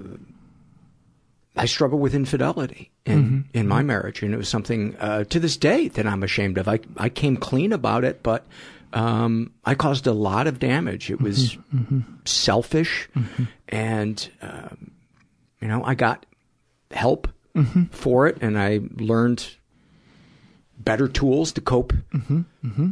I struggled with infidelity in in my marriage, and it was something uh, to this day that I'm ashamed of. I I came clean about it, but um, I caused a lot of damage. It was selfish, and um, you know, I got help for it, and I learned better tools to cope mm-hmm, mm-hmm.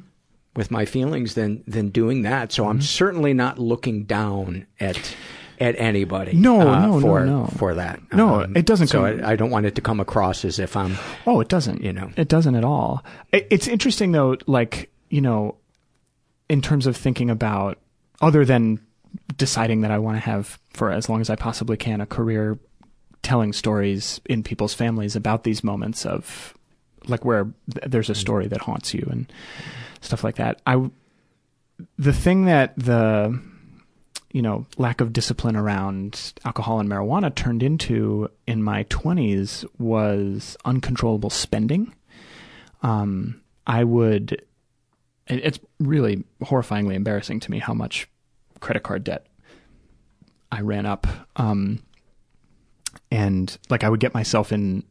with my feelings than than doing that. So I'm mm-hmm. certainly not looking down at at anybody. No, uh, no, no, for, no. for that. No, um, it doesn't So come- I, I don't want it to come across as if I'm. Oh, it doesn't. You know. it doesn't at all. It, it's interesting though, like you know, in terms of thinking about other than deciding that I want to have for as long as I possibly can a career telling stories in people's families about these moments of like where there's a story that haunts you and stuff like that. I the thing that the you know lack of discipline around alcohol and marijuana turned into in my 20s was uncontrollable spending. Um i would it's really horrifyingly embarrassing to me how much credit card debt i ran up. Um and like i would get myself in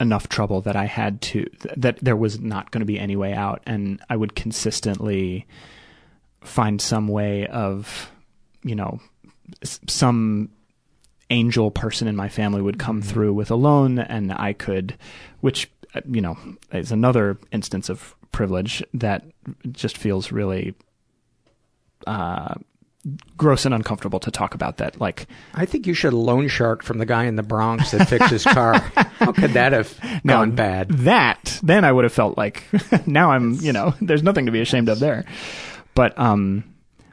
enough trouble that i had to that there was not going to be any way out and i would consistently find some way of, you know, some angel person in my family would come through with a loan and I could, which, uh, you know, is another instance of privilege that just feels really, uh, gross and uncomfortable to talk about that. Like, I think you should loan shark from the guy in the Bronx that fixed his car. How could that have now gone bad? That then I would have felt like now I'm you know there's nothing to be ashamed of there. But um,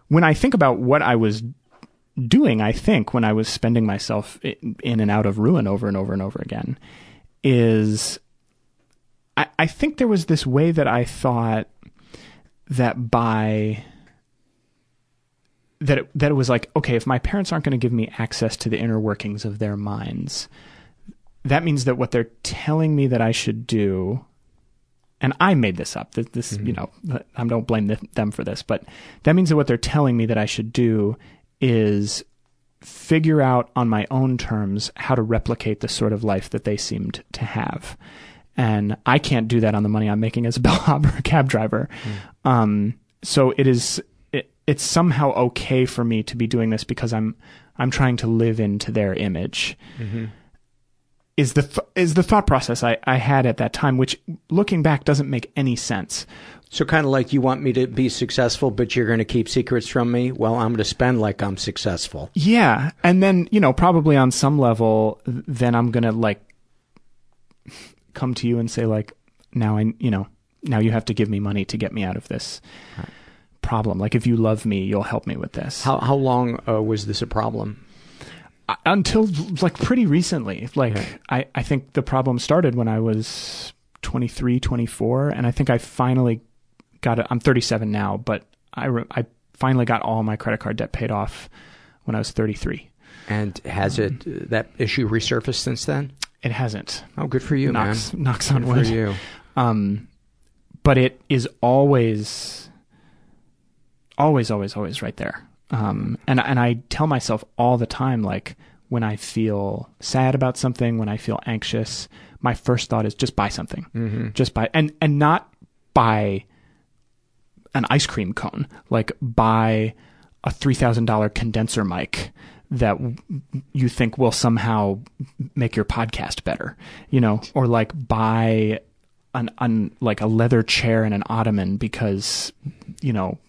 when I think about what I was doing, I think when I was spending myself in and out of ruin over and over and over again, is I, I think there was this way that I thought that by that it, that it was like okay if my parents aren't going to give me access to the inner workings of their minds that means that what they're telling me that I should do, and I made this up. This, this you know, I don't blame them for this, but that means that what they're telling me that I should do is figure out on my own terms how to replicate the sort of life that they seemed to have. And I can't do that on the money I'm making as a bellhop or a cab driver. Um, so it is, it's somehow okay for me to be doing this because I'm, I'm trying to live into their image mm-hmm. is the th- is the thought process I, I had at that time, which looking back doesn't make any sense. So kind of like you want me to be successful, but you're going to keep secrets from me. Well, I'm going to spend like I'm successful. Yeah, and then you know probably on some level, then I'm gonna like come to you and say like, now I you know now you have to give me money to get me out of this problem. Like if you love me, you'll help me with this. How how long uh, was this a problem? I- until like pretty recently like Okay. I, I think the problem started when i was 23 24 and i think i finally got it i'm 37 now but i re- i finally got all my credit card debt paid off when i was 33 And has it uh, that issue resurfaced since then? it hasn't Oh, good for you, knocks man. knocks on Good wood for you. um but it is always always always always right there um and and i tell myself all the time like when I feel sad about something, when I feel anxious, my first thought is just buy something. Mhm. Just buy and and not buy an ice cream cone, like buy a $3,000 condenser mic that w- you think will somehow make your podcast better, you know, or like buy an, an like a leather chair and an ottoman because, you know,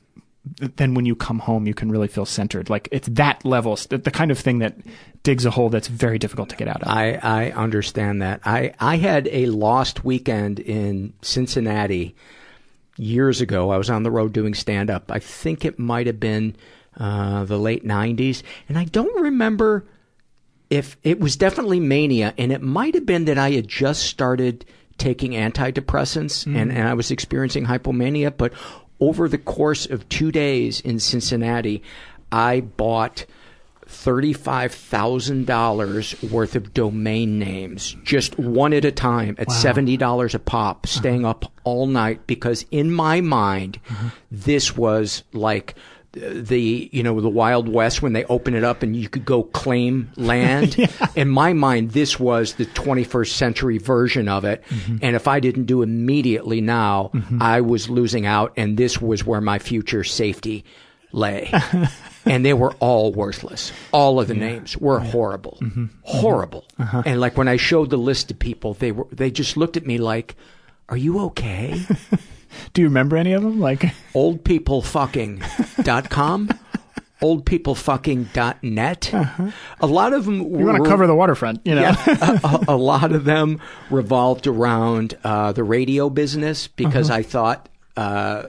then when you come home you can really feel centered. Like it's that level, the, kind of thing that digs a hole that's very difficult to get out of. I, I understand that. I, I had a lost weekend in Cincinnati years ago. I was on the road doing stand up. I think it might have been uh, the late 90s. And I don't remember if it was definitely mania. And it might have been that I had just started taking antidepressants and, and I was experiencing hypomania. But over the course of two days in Cincinnati, I bought $35,000 worth of domain names, just one at a time at $70 a pop, staying uh-huh. up all night because in my mind, mm-hmm. this was like the, you know, the Wild West when they open it up and you could go claim land. In my mind, this was the 21st century version of it. Mm-hmm. And if I didn't do immediately now, mm-hmm. I was losing out and this was where my future safety lay. and they were all worthless. All of the names were horrible, mm-hmm. horrible. Uh-huh. And like when I showed the list to people, they were they just looked at me like, "Are you okay?" Do you remember any of them? Like Oldpeoplefucking.com, oldpeoplefucking.net. A lot of them you want to cover the waterfront, you know. yeah, a, a, lot of them revolved around uh, the radio business because I thought uh,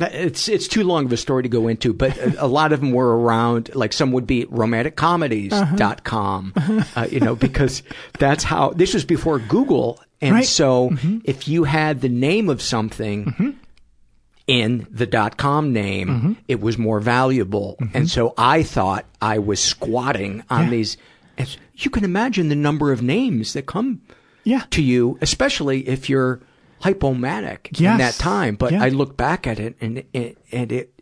it's it's too long of a story to go into, but a, a lot of them were around like some would be romanticcomedies.com, uh, you know, because that's how this was before Google, and Right. so mm-hmm. if you had the name of something mm-hmm. in the dot com name, mm-hmm. it was more valuable. And so I thought I was squatting on Yeah. these. You can imagine the number of names that come Yeah. to you, especially if you're hypomanic in that time. But Yeah. I look back at it and it, and it,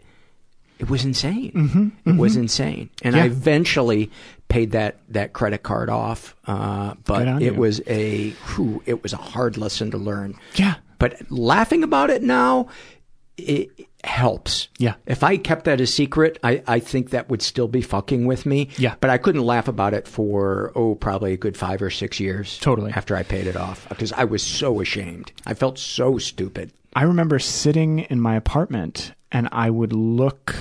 it was insane. Mm-hmm. It was insane. And Yeah. I eventually paid that, that credit card off. Uh, but it you. was a, whew, it was a hard lesson to learn. Yeah. But laughing about it now, it helps. Yeah. If I kept that a secret, I, I think that would still be fucking with me. Yeah. But I couldn't laugh about it for, oh, probably a good five or six years. Totally. After I paid it off. Because I was so ashamed. I felt so stupid. I remember sitting in my apartment and I would look,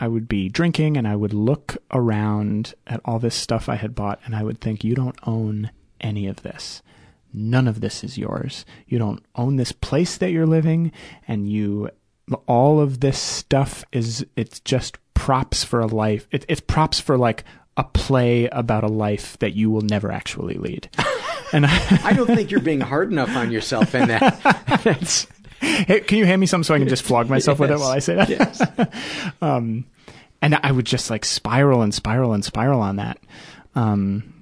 I would be drinking and I would look around at all this stuff I had bought and I would think, you don't own any of this. None of this is yours. You don't own this place that you're living and you, all of this stuff is, it's just props for a life. It, it's props for like a play about a life that you will never actually lead. and I, I don't think you're being hard enough on yourself in that. That's, Hey, can you hand me some so I can just flog myself with it while I say that? Yes. um, and I would just like spiral and spiral and spiral on that. Um,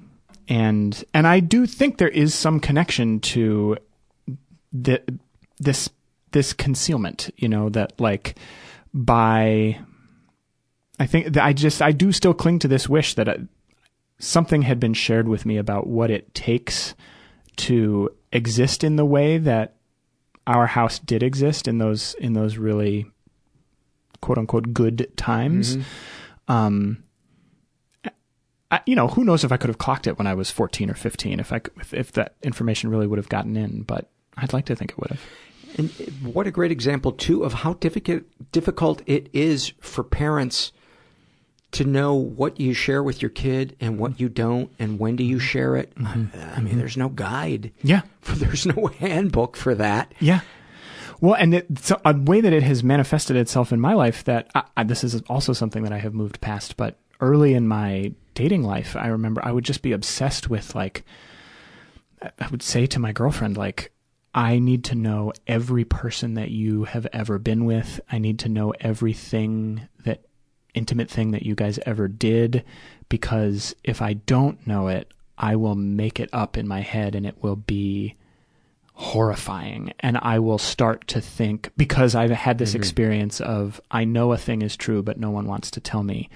and and I do think there is some connection to the this this concealment, you know, that like by I think that I just I do still cling to this wish that uh something had been shared with me about what it takes to exist in the way that our house did exist in those in those really quote unquote good times. Um, I, you know, who knows if I could have clocked it when I was 14 or 15 if I could- if, if that information really would have gotten in, but I'd like to think it would have. And what a great example too of how difficult difficult it is for parents to know what you share with your kid and what you don't and when do you mm-hmm. share it. Mm-hmm. Uh, I mean, mm-hmm. there's no guide. Yeah. For, There's no handbook for that. Yeah. Well, and it's a way that it has manifested itself in my life that I, I, this is also something that I have moved past, but early in my dating life, I remember I would just be obsessed with like, I would say to my girlfriend, like, I need to know every person that you have ever been with. I need to know everything that intimate thing that you guys ever did because if I don't know it, I will make it up in my head and it will be horrifying and I will start to think because I've had this mm-hmm. experience of I know a thing is true but no one wants to tell me.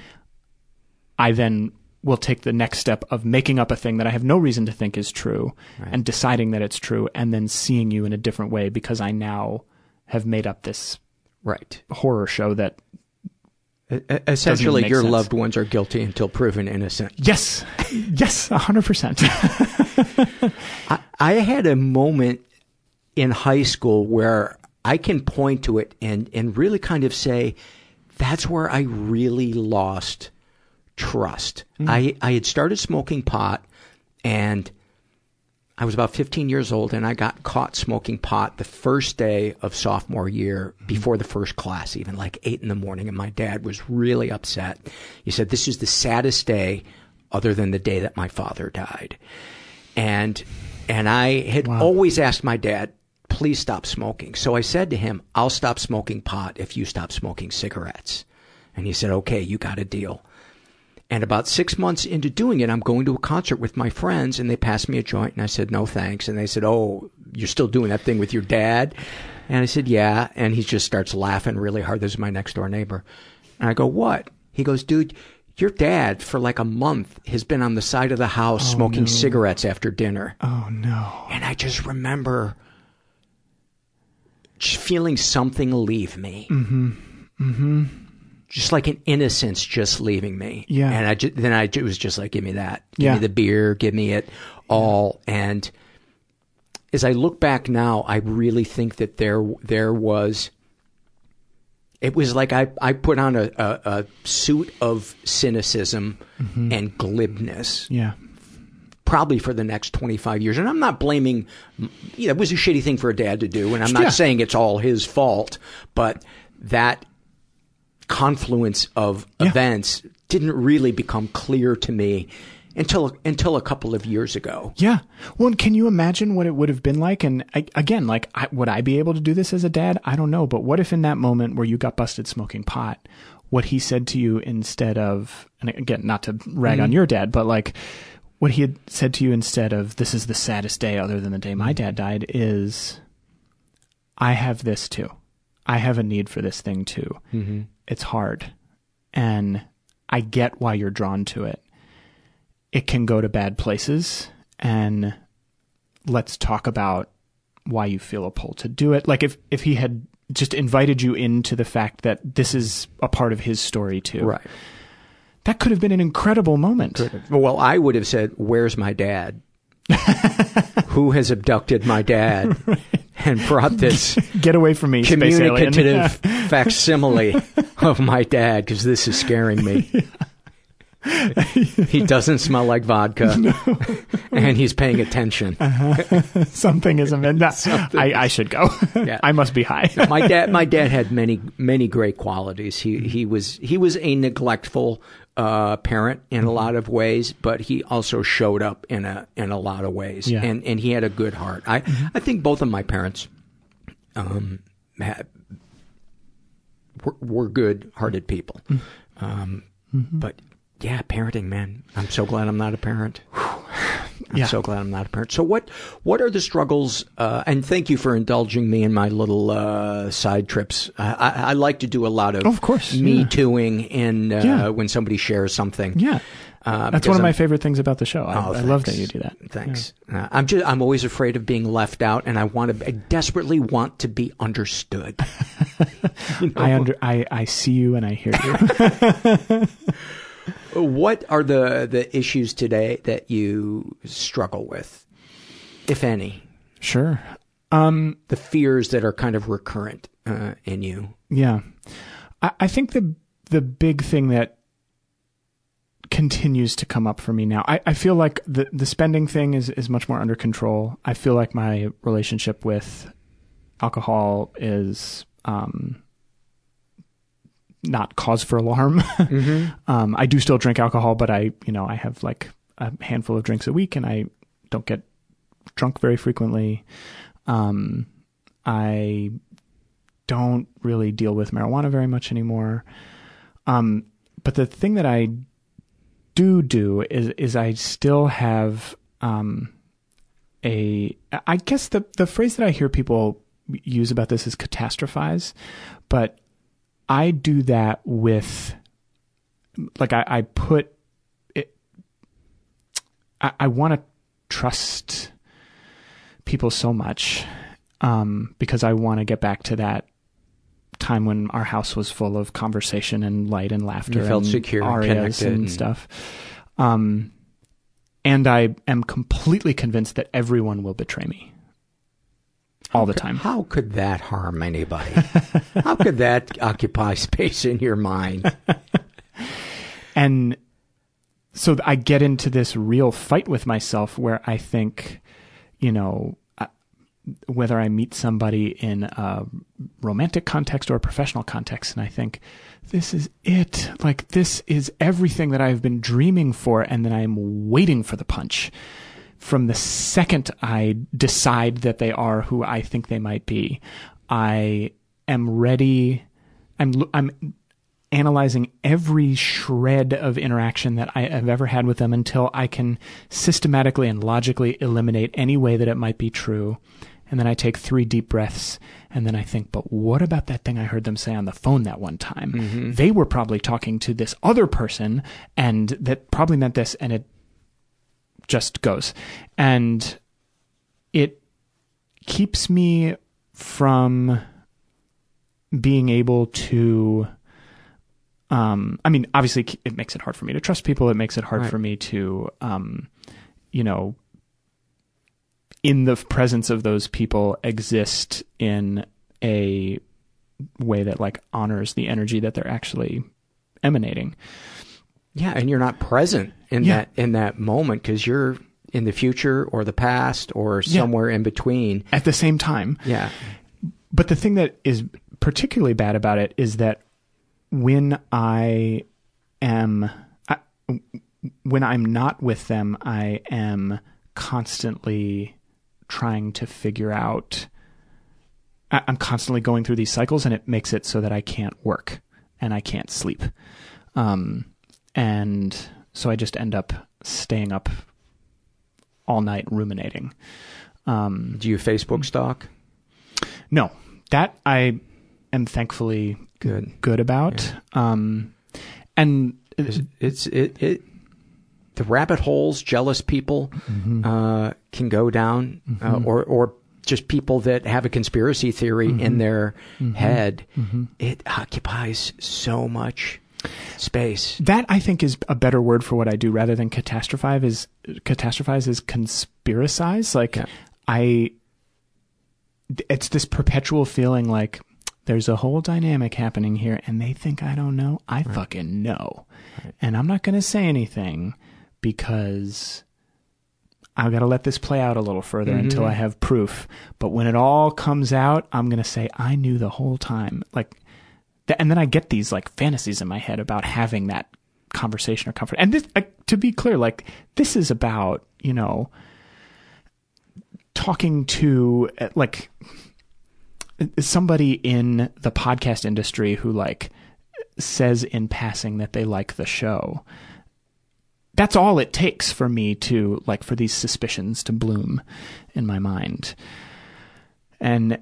I then will take the next step of making up a thing that I have no reason to think is true Right. and deciding that it's true and then seeing you in a different way because I now have made up this Right. horror show that Essentially, your sense. loved ones are guilty until proven innocent. yes yes 100% I, I had a moment in high school where I can point to it and, and really kind of say, that's where I really lost trust. I, I had started smoking pot and I was about 15 years old and I got caught smoking pot the first day of sophomore year mm-hmm. before the first class, even like eight in the morning. And my dad was really upset. He said, this is the saddest day other than the day that my father died. And, and I had always asked my dad, please stop smoking. So I said to him, I'll stop smoking pot if you stop smoking cigarettes. And he said, okay, you got a deal. And about six months into doing it, I'm going to a concert with my friends and they passed me a joint and I said, no thanks. And they said, oh, you're still doing that thing with your dad? And I said, yeah. And he just starts laughing really hard. This is my next door neighbor. And I go, what? He goes, dude, your dad for like a month has been on the side of the house smoking cigarettes after dinner. oh no And I just remember just feeling something leave me. Mm-hmm. Mm-hmm. Just like an innocence just leaving me. Yeah. And I ju- then I, it was just like, give me that. Give Yeah. me the beer. Give me it all. And as I look back now, I really think that there, there was, it was like I, I put on a, a, a suit of cynicism mm-hmm. and glibness yeah probably for the next 25 years. And I'm not blaming, you know, it was a shitty thing for a dad to do, and I'm not Yeah. saying it's all his fault, but that confluence of Yeah. events didn't really become clear to me until until a couple of years ago. Yeah. Well, can you imagine what it would have been like? And I, again, like, I, would I be able to do this as a dad? I don't know. But what if in that moment where you got busted smoking pot, what he said to you instead of, and again, not to rag on your dad, but like, what he had said to you instead of, this is the saddest day other than the day my dad died, is, I have this too. I have a need for this thing too. Mm-hmm. It's hard. And I get why you're drawn to it. It can go to bad places. And let's talk about why you feel a pull to do it. Like if if he had just invited you into the fact that this is a part of his story too. Right. that could have been an incredible moment. Well, I would have said, "Where's my dad? Who has abducted my dad and brought this get away from me communicative facsimile of my dad because this is scaring me. he doesn't smell like vodka, and he's paying attention. Uh-huh. something is amiss No, I, I should go Yeah. i must be high my dad, my dad had many, many great qualities. He he was he was a neglectful uh, parent in a lot of ways, but he also showed up in a in a lot of ways, Yeah. and and he had a good heart. I I think both of my parents, um, had, were, were good-hearted people, um, but. Yeah, parenting, man. I'm so glad I'm not a parent. I'm Yeah. so glad I'm not a parent. So what what are the struggles? Uh, and thank you for indulging me in my little uh, side trips. I, I, I like to do a lot of, Of course, me yeah. tooing in uh, Yeah. when somebody shares something. yeah Uh, that's one of my I'm- favorite things about the show i, Oh, I love that you do that Thanks. Uh, I'm just I'm always afraid of being left out, and I want to. I desperately want to be understood. I under I, I see you and I hear you. what are the the issues today that you struggle with, if any? sure. Um, The fears that are kind of recurrent uh, in you. Yeah. I, I think the the big thing that continues to come up for me now, I, I feel like the the spending thing is, is much more under control. I feel like my relationship with alcohol is um not cause for alarm. um, I do still drink alcohol, but I, you know, I have like a handful of drinks a week and I don't get drunk very frequently. Um, I don't really deal with marijuana very much anymore. Um, but the thing that I do do is is I still have um, a I guess the the phrase that I hear people use about this is catastrophize, but I do that with like I, I put it, I, I want to trust people so much um, because I want to get back to that time when our house was full of conversation and light and laughter. You felt and secure and arias connected and, and- stuff. Um, and I am completely convinced that everyone will betray me all the time. How could that harm anybody? How could that occupy space in your mind? And so I get into this real fight with myself where I think, you know, uh, whether I meet somebody in a romantic context or a professional context, and I think, this is it. Like, this is everything that I've been dreaming for, and then I'm waiting for the punch. From the second I decide that they are who I think they might be, I am ready. I'm I'm analyzing every shred of interaction that I have ever had with them until I can systematically and logically eliminate any way that it might be true. And then I take three deep breaths and then I think, but what about that thing I heard them say on the phone that one time? Mm-hmm. They were probably talking to this other person and that probably meant this and it just goes. And it keeps me from being able to um, I mean, obviously, it makes it hard for me to trust people. It makes it hard Right. for me to, um, you know, in the presence of those people, exist in a way that like honors the energy that they're actually emanating. Yeah, and you're not present in Yeah. that in that moment because you're in the future or the past or Yeah. somewhere in between. At the same time, Yeah. But the thing that is particularly bad about it is that when I am, I, when I'm not with them, I am constantly trying to figure out. I- I'm constantly going through these cycles, and it makes it so that I can't work and I can't sleep. Um, and so I just end up staying up all night ruminating. Um, Do you Facebook stalk? no, that I am thankfully Good. good about. Um, and It's, it's it it the rabbit holes jealous people Mm-hmm. uh, can go down, uh, or or just people that have a conspiracy theory Mm-hmm. in their head. It occupies so much space. that I think is a better word for what I do rather than catastrophize is catastrophize is conspiracize. Like Yeah. I, it's this perpetual feeling like there's a whole dynamic happening here and they think I don't know. I fucking know. And I'm not going to say anything because I've got to let this play out a little further until mm-hmm. I have proof. But when it all comes out, I'm going to say I knew the whole time. Like th- and then I get these like fantasies in my head about having that conversation or comfort. And this, like, to be clear, like this is about you know talking to uh, like somebody in the podcast industry who like says in passing that they like the show. That's all it takes for me to like for these suspicions to bloom in my mind. And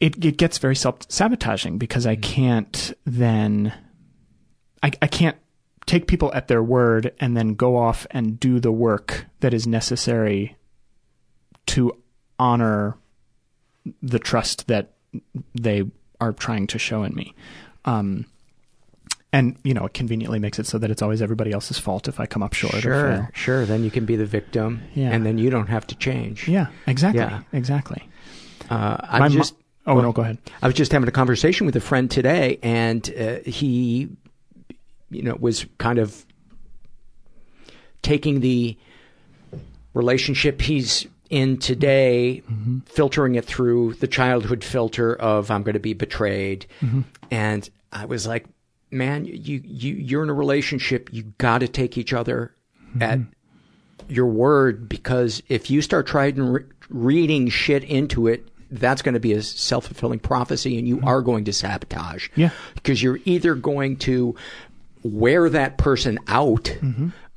it it gets very self sabotaging because I can't then I I can't take people at their word and then go off and do the work that is necessary to honor the trust that they are trying to show in me. Um, and you know, it conveniently makes it so that it's always everybody else's fault if I come up short. Or Sure, sure. Then you can be the victim, Yeah. and then you don't have to change. Yeah, exactly, Yeah. exactly. Uh, I'm mo- just. Oh well, no, go ahead. I was just having a conversation with a friend today, and uh, he, you know, was kind of taking the relationship he's in today, mm-hmm. filtering it through the childhood filter of I'm going to be betrayed, mm-hmm. and I was like, man, you you you're in a relationship, you got to take each other mm-hmm. at your word because if you start trying re- reading shit into it, that's going to be a self fulfilling prophecy, and you are going to sabotage. Yeah. because you're either going to wear that person out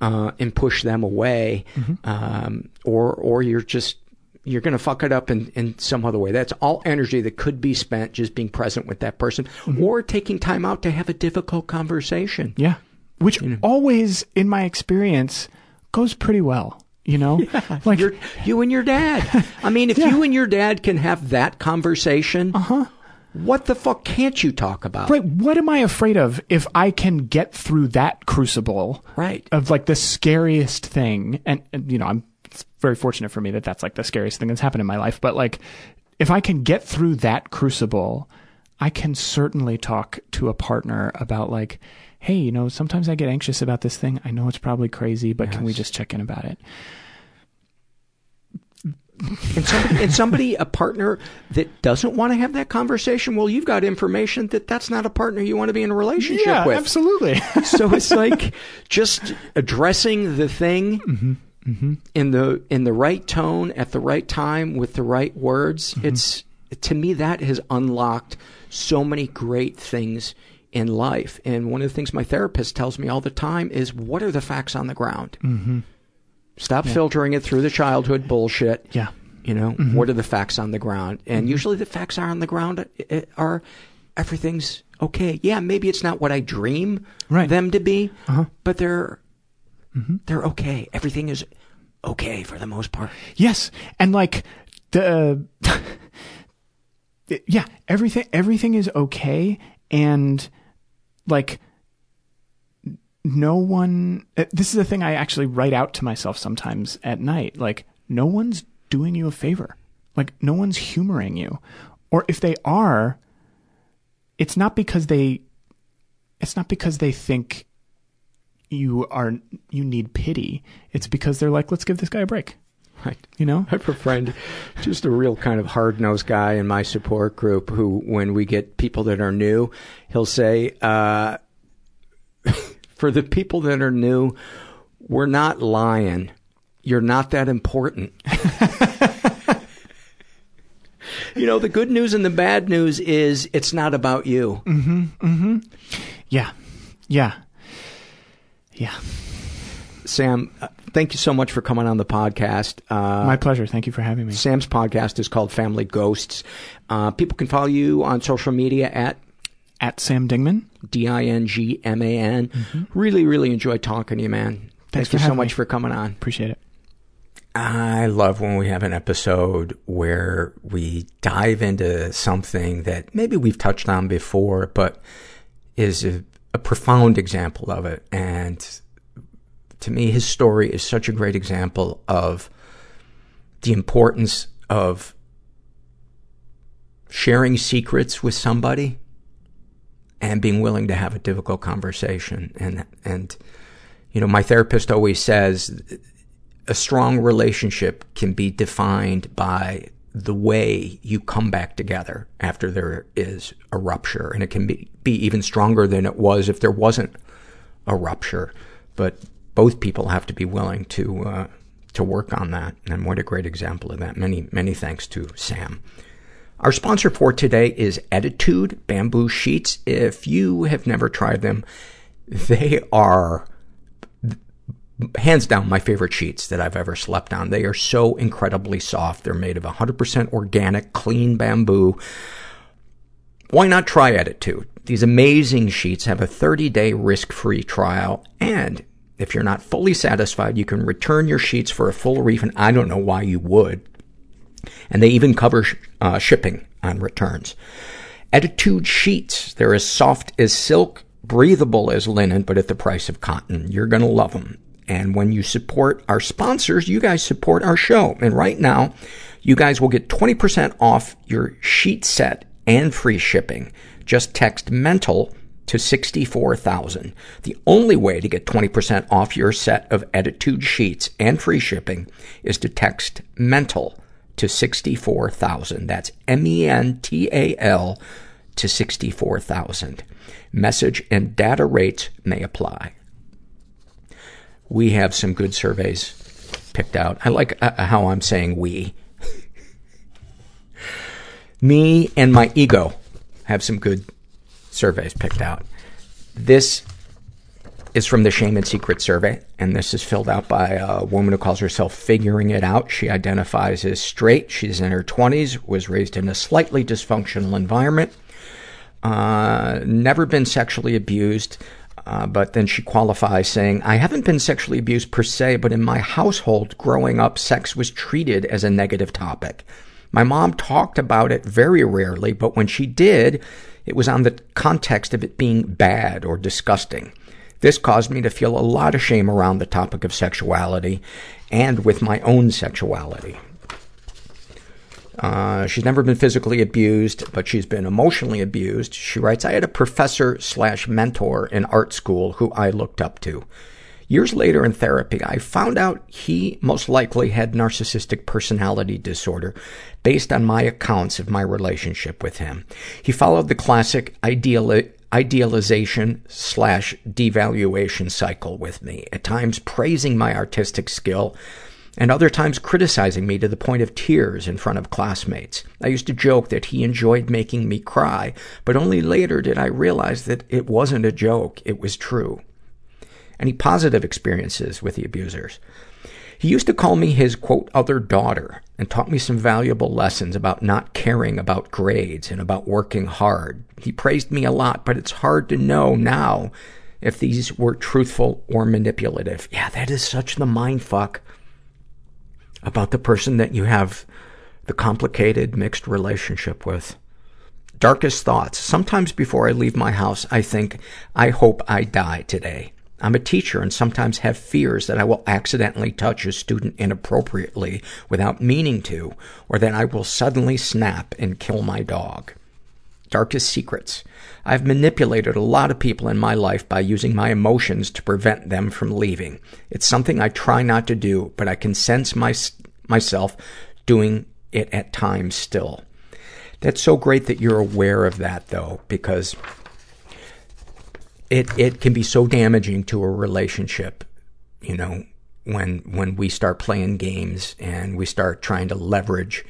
uh, and push them away, um, or or you're just you're going to fuck it up in, in some other way. That's all energy that could be spent just being present with that person, or taking time out to have a difficult conversation. Yeah. Which always, in my experience, goes pretty well. You know, like You're, you and your dad. I mean, if yeah. you and your dad can have that conversation, uh huh. What the fuck can't you talk about? Right. What am I afraid of if I can get through that crucible? Right. Of like the scariest thing, and, and you know, I'm very fortunate for me that that's like the scariest thing that's happened in my life. But like, if I can get through that crucible, I can certainly talk to a partner about like, hey, you know, sometimes I get anxious about this thing. I know it's probably crazy, but yes. can we just check in about it? and somebody, and somebody, a partner that doesn't want to have that conversation, well, you've got information that that's not a partner you want to be in a relationship yeah, with. absolutely. so it's like just addressing the thing mm-hmm, mm-hmm. in the in the right tone at the right time with the right words. Mm-hmm. It's to me that has unlocked so many great things in life. And one of the things my therapist tells me all the time is, "What are the facts on the ground?" Mm-hmm. Stop yeah. filtering it through the childhood bullshit. Yeah. You know, mm-hmm. what are the facts on the ground? And mm-hmm. usually the facts are on the ground uh, uh, are everything's okay. Yeah, maybe it's not what I dream right. them to be, uh-huh. but they're mm-hmm. they're okay. Everything is okay for the most part. Yes, and like the yeah, everything everything is okay, and like no one uh, this is the thing i actually write out to myself sometimes at night. Like no one's doing you a favor. Like no one's humoring you. Or if they are it's not because they it's not because they think you are you need pity. It's because they're like let's give this guy a break right you know i have a friend just a real kind of hard-nosed guy in my support group who when we get people that are new he'll say uh for the people that are new, we're not lying. You're not that important. you know, the good news and the bad news is it's not about you. Mm-hmm. Mm-hmm. Yeah. Yeah. Yeah. Sam, uh, thank you so much for coming on the podcast. Uh, My pleasure. Thank you for having me. Sam's podcast is called Family Ghosts. Uh, people can follow you on social media at at Sam Dingman. D I N G M A N. Mm-hmm. Really, really enjoyed talking to you, man. Thanks Thank you so much me. for coming on. Appreciate it. I love when we have an episode where we dive into something that maybe we've touched on before, but is a, a profound example of it. And to me, his story is such a great example of the importance of sharing secrets with somebody and being willing to have a difficult conversation. And, and, you know, my therapist always says a strong relationship can be defined by the way you come back together after there is a rupture. And it can be, be even stronger than it was if there wasn't a rupture. But both people have to be willing to, uh, to work on that. And what a great example of that. Many, many thanks to Sam. Our sponsor for today is Ettitude Bamboo Sheets. If you have never tried them, they are hands down my favorite sheets that I've ever slept on. They are so incredibly soft. They're made of 100% organic, clean bamboo. Why not try Ettitude? These amazing sheets have a 30-day risk-free trial, and if you're not fully satisfied, you can return your sheets for a full refund. I don't know why you would. And they even cover sh- uh, shipping on returns. Ettitude sheets. They're as soft as silk, breathable as linen, but at the price of cotton. You're gonna love them. And when you support our sponsors, you guys support our show. And right now, you guys will get 20% off your sheet set and free shipping. Just text mental to 64,000. The only way to get 20% off your set of Ettitude sheets and free shipping is to text mental to 64,000. That's M-E-N-T-A-L to 64,000. Message and data rates may apply. We have some good surveys picked out. I like uh, how I'm saying we. Me and my ego have some good surveys picked out. This is from the Shame and Secret survey, and this is filled out by a woman who calls herself Figuring It Out. She identifies as straight. She's in her 20s, was raised in a slightly dysfunctional environment, uh, never been sexually abused, Uh, but then she qualifies saying, I haven't been sexually abused per se, but in my household growing up, sex was treated as a negative topic. My mom talked about it very rarely, but when she did, it was on the context of it being bad or disgusting. This caused me to feel a lot of shame around the topic of sexuality and with my own sexuality. Uh, she's never been physically abused, but she's been emotionally abused. She writes, I had a professor slash mentor in art school who I looked up to. Years later in therapy, I found out he most likely had narcissistic personality disorder based on my accounts of my relationship with him. He followed the classic ideal, idealization slash devaluation cycle with me, at times praising my artistic skill and other times criticizing me to the point of tears in front of classmates. I used to joke that he enjoyed making me cry, but only later did I realize that it wasn't a joke, it was true. Any positive experiences with the abusers? He used to call me his, quote, other daughter and taught me some valuable lessons about not caring about grades and about working hard. He praised me a lot, but it's hard to know now if these were truthful or manipulative. Yeah, that is such the mind fuck about the person that you have the complicated, mixed relationship with. Darkest thoughts. Sometimes before I leave my house, I think, I hope I die today. I'm a teacher and sometimes have fears that I will accidentally touch a student inappropriately without meaning to, or that I will suddenly snap and kill my dog. Darkest secrets. I've manipulated a lot of people in my life by using my emotions to prevent them from leaving. It's something I try not to do, but I can sense my, myself doing it at times still. That's so great that you're aware of that though, because it, it can be so damaging to a relationship, you know, when, when we start playing games and we start trying to leverage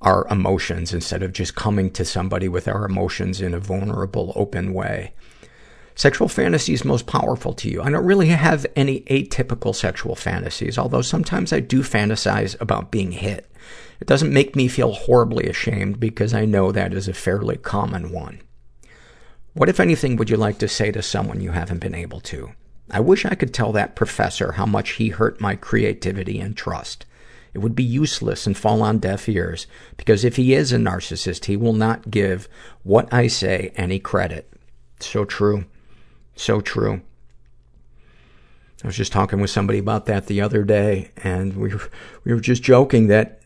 our emotions instead of just coming to somebody with our emotions in a vulnerable, open way. Sexual fantasies most powerful to you. I don't really have any atypical sexual fantasies, although sometimes I do fantasize about being hit. It doesn't make me feel horribly ashamed because I know that is a fairly common one. What, if anything, would you like to say to someone you haven't been able to? I wish I could tell that professor how much he hurt my creativity and trust. It would be useless and fall on deaf ears, because if he is a narcissist, he will not give what I say any credit. So true. So true. I was just talking with somebody about that the other day, and we were, we were just joking that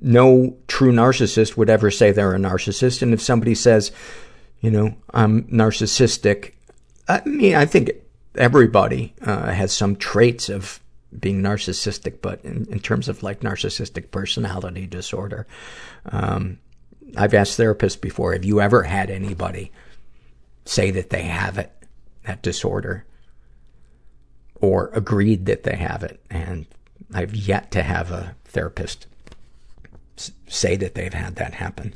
no true narcissist would ever say they're a narcissist, and if somebody says, you know, I'm narcissistic, I mean, I think everybody uh, has some traits of being narcissistic, but in, in terms of like narcissistic personality disorder, um, I've asked therapists before, have you ever had anybody say that they have it, that disorder, or agreed that they have it? And I've yet to have a therapist say that they've had that happen.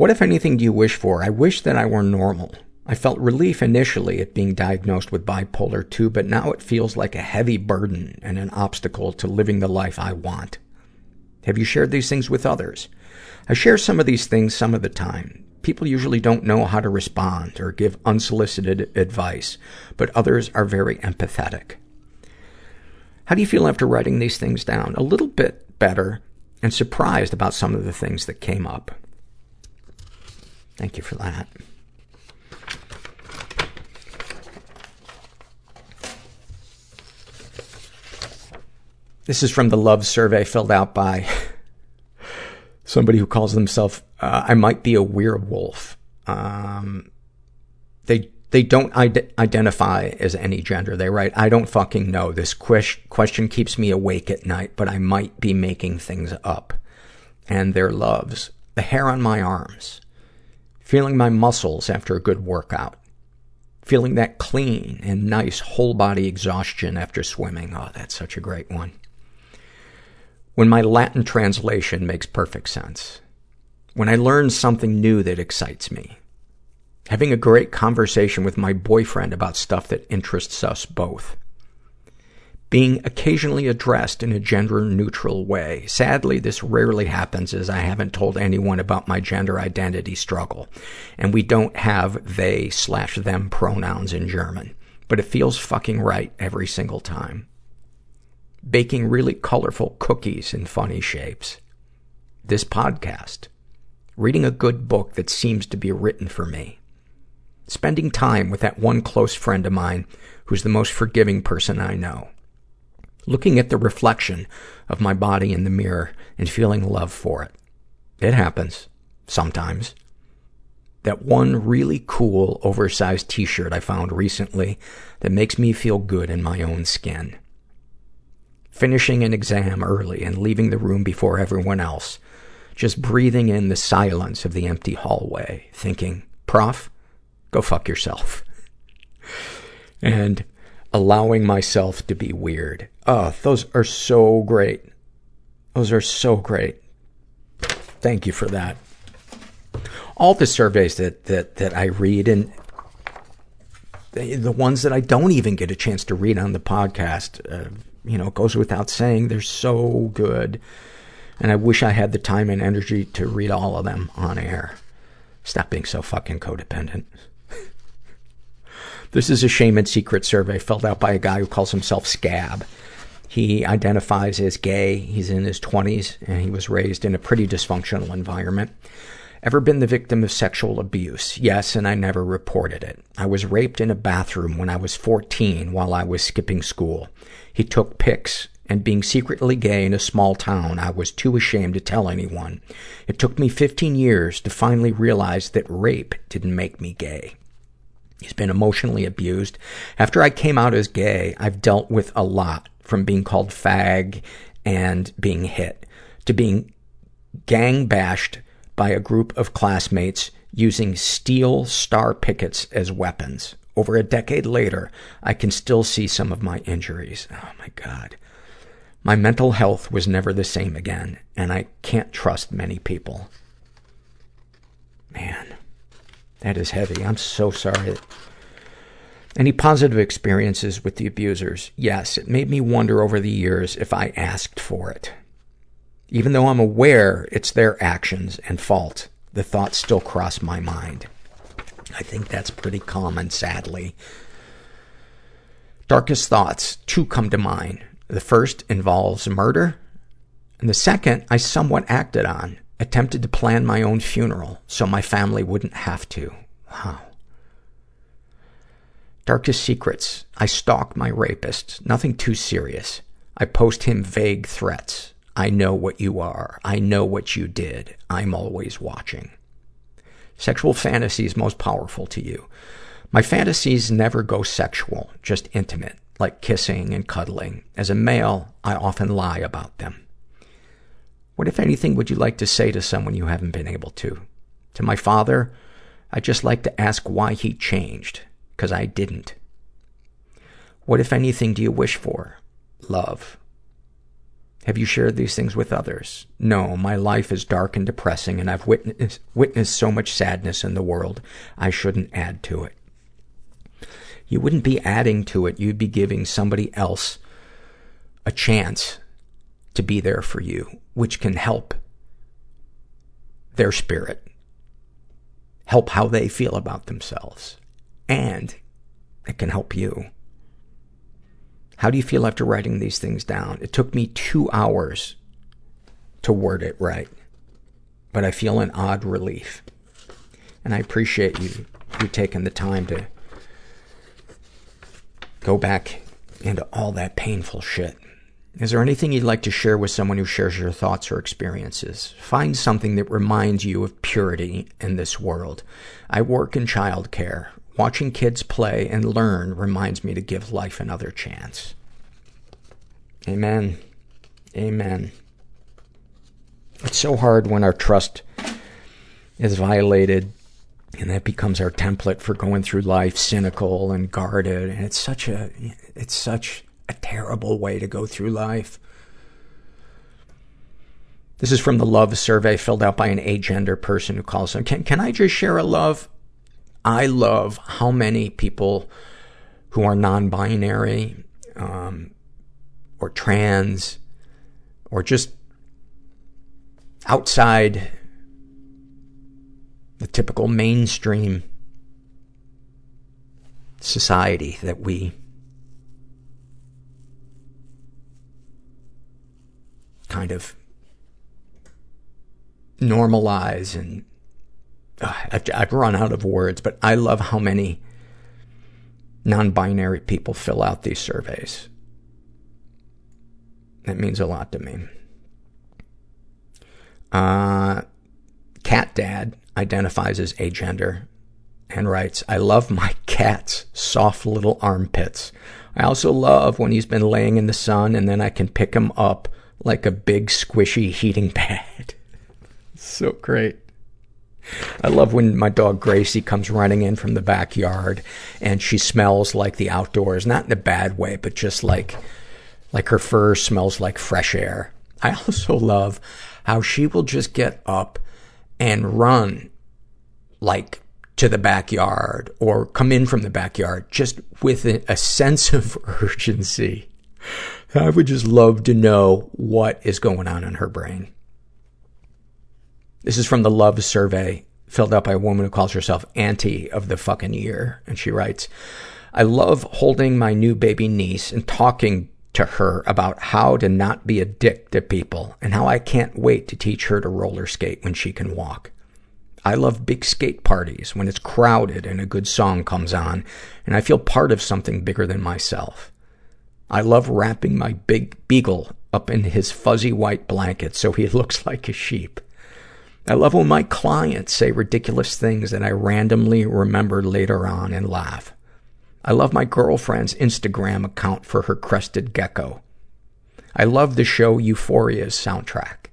What, if anything, do you wish for? I wish that I were normal. I felt relief initially at being diagnosed with bipolar 2, but now it feels like a heavy burden and an obstacle to living the life I want. Have you shared these things with others? I share some of these things some of the time. People usually don't know how to respond or give unsolicited advice, but others are very empathetic. How do you feel after writing these things down? A little bit better and surprised about some of the things that came up. Thank you for that. This is from the love survey filled out by somebody who calls themselves, uh, I might be a werewolf. Um, they, they don't ide- identify as any gender. They write, I don't fucking know. This ques- question keeps me awake at night, but I might be making things up. And their loves. The hair on my arms. Feeling my muscles after a good workout. Feeling that clean and nice whole body exhaustion after swimming. Oh, that's such a great one when my Latin translation makes perfect sense. When I learn something new that excites me. Having a great conversation with my boyfriend about stuff that interests us both. Being occasionally addressed in a gender-neutral way. Sadly, this rarely happens as I haven't told anyone about my gender identity struggle. And we don't have they slash them pronouns in German. But it feels fucking right every single time. Baking really colorful cookies in funny shapes. This podcast. Reading a good book that seems to be written for me. Spending time with that one close friend of mine who's the most forgiving person I know looking at the reflection of my body in the mirror and feeling love for it. It happens. Sometimes. That one really cool, oversized t-shirt I found recently that makes me feel good in my own skin. Finishing an exam early and leaving the room before everyone else. Just breathing in the silence of the empty hallway, thinking, Prof, go fuck yourself. and allowing myself to be weird. Oh, those are so great. Those are so great. Thank you for that. All the surveys that, that, that I read and the, the ones that I don't even get a chance to read on the podcast, uh, you know, goes without saying, they're so good. And I wish I had the time and energy to read all of them on air. Stop being so fucking codependent. This is a shame and secret survey filled out by a guy who calls himself Scab. He identifies as gay. He's in his 20s, and he was raised in a pretty dysfunctional environment. Ever been the victim of sexual abuse? Yes, and I never reported it. I was raped in a bathroom when I was 14 while I was skipping school. He took pics, and being secretly gay in a small town, I was too ashamed to tell anyone. It took me 15 years to finally realize that rape didn't make me gay. He's been emotionally abused. After I came out as gay, I've dealt with a lot, from being called fag and being hit, to being gang bashed by a group of classmates using steel star pickets as weapons. Over a decade later, I can still see some of my injuries. Oh my God. My mental health was never the same again, and I can't trust many people. Man. That is heavy. I'm so sorry. Any positive experiences with the abusers? Yes, it made me wonder over the years if I asked for it. Even though I'm aware it's their actions and fault, the thoughts still cross my mind. I think that's pretty common, sadly. Darkest thoughts, two come to mind. The first involves murder, and the second I somewhat acted on attempted to plan my own funeral so my family wouldn't have to. Wow. Darkest secrets. I stalk my rapist. Nothing too serious. I post him vague threats. I know what you are. I know what you did. I'm always watching. Sexual fantasies most powerful to you. My fantasies never go sexual, just intimate, like kissing and cuddling. As a male, I often lie about them. What, if anything, would you like to say to someone you haven't been able to? To my father, I'd just like to ask why he changed, because I didn't. What, if anything, do you wish for? Love. Have you shared these things with others? No, my life is dark and depressing, and I've witnessed, witnessed so much sadness in the world, I shouldn't add to it. You wouldn't be adding to it, you'd be giving somebody else a chance to be there for you, which can help their spirit, help how they feel about themselves, and it can help you. How do you feel after writing these things down? It took me two hours to word it right, but I feel an odd relief. And I appreciate you, you taking the time to go back into all that painful shit. Is there anything you'd like to share with someone who shares your thoughts or experiences? Find something that reminds you of purity in this world. I work in childcare. Watching kids play and learn reminds me to give life another chance. Amen. Amen. It's so hard when our trust is violated and that becomes our template for going through life cynical and guarded and it's such a it's such a terrible way to go through life. This is from the love survey filled out by an agender person who calls them. Can, can I just share a love? I love how many people who are non-binary, um, or trans or just outside the typical mainstream society that we kind of normalize and uh, I've, I've run out of words, but I love how many non-binary people fill out these surveys. That means a lot to me. Uh, cat dad identifies as agender and writes, I love my cat's soft little armpits. I also love when he's been laying in the sun and then I can pick him up like a big squishy heating pad. so great. I love when my dog Gracie comes running in from the backyard and she smells like the outdoors, not in a bad way, but just like, like her fur smells like fresh air. I also love how she will just get up and run like to the backyard or come in from the backyard just with a, sense of urgency. I would just love to know what is going on in her brain. This is from the Love survey filled out by a woman who calls herself Auntie of the fucking year. And she writes, I love holding my new baby niece and talking to her about how to not be a dick to people and how I can't wait to teach her to roller skate when she can walk. I love big skate parties when it's crowded and a good song comes on and I feel part of something bigger than myself. I love wrapping my big beagle up in his fuzzy white blanket so he looks like a sheep. I love when my clients say ridiculous things that I randomly remember later on and laugh. I love my girlfriend's Instagram account for her crested gecko. I love the show Euphoria's soundtrack.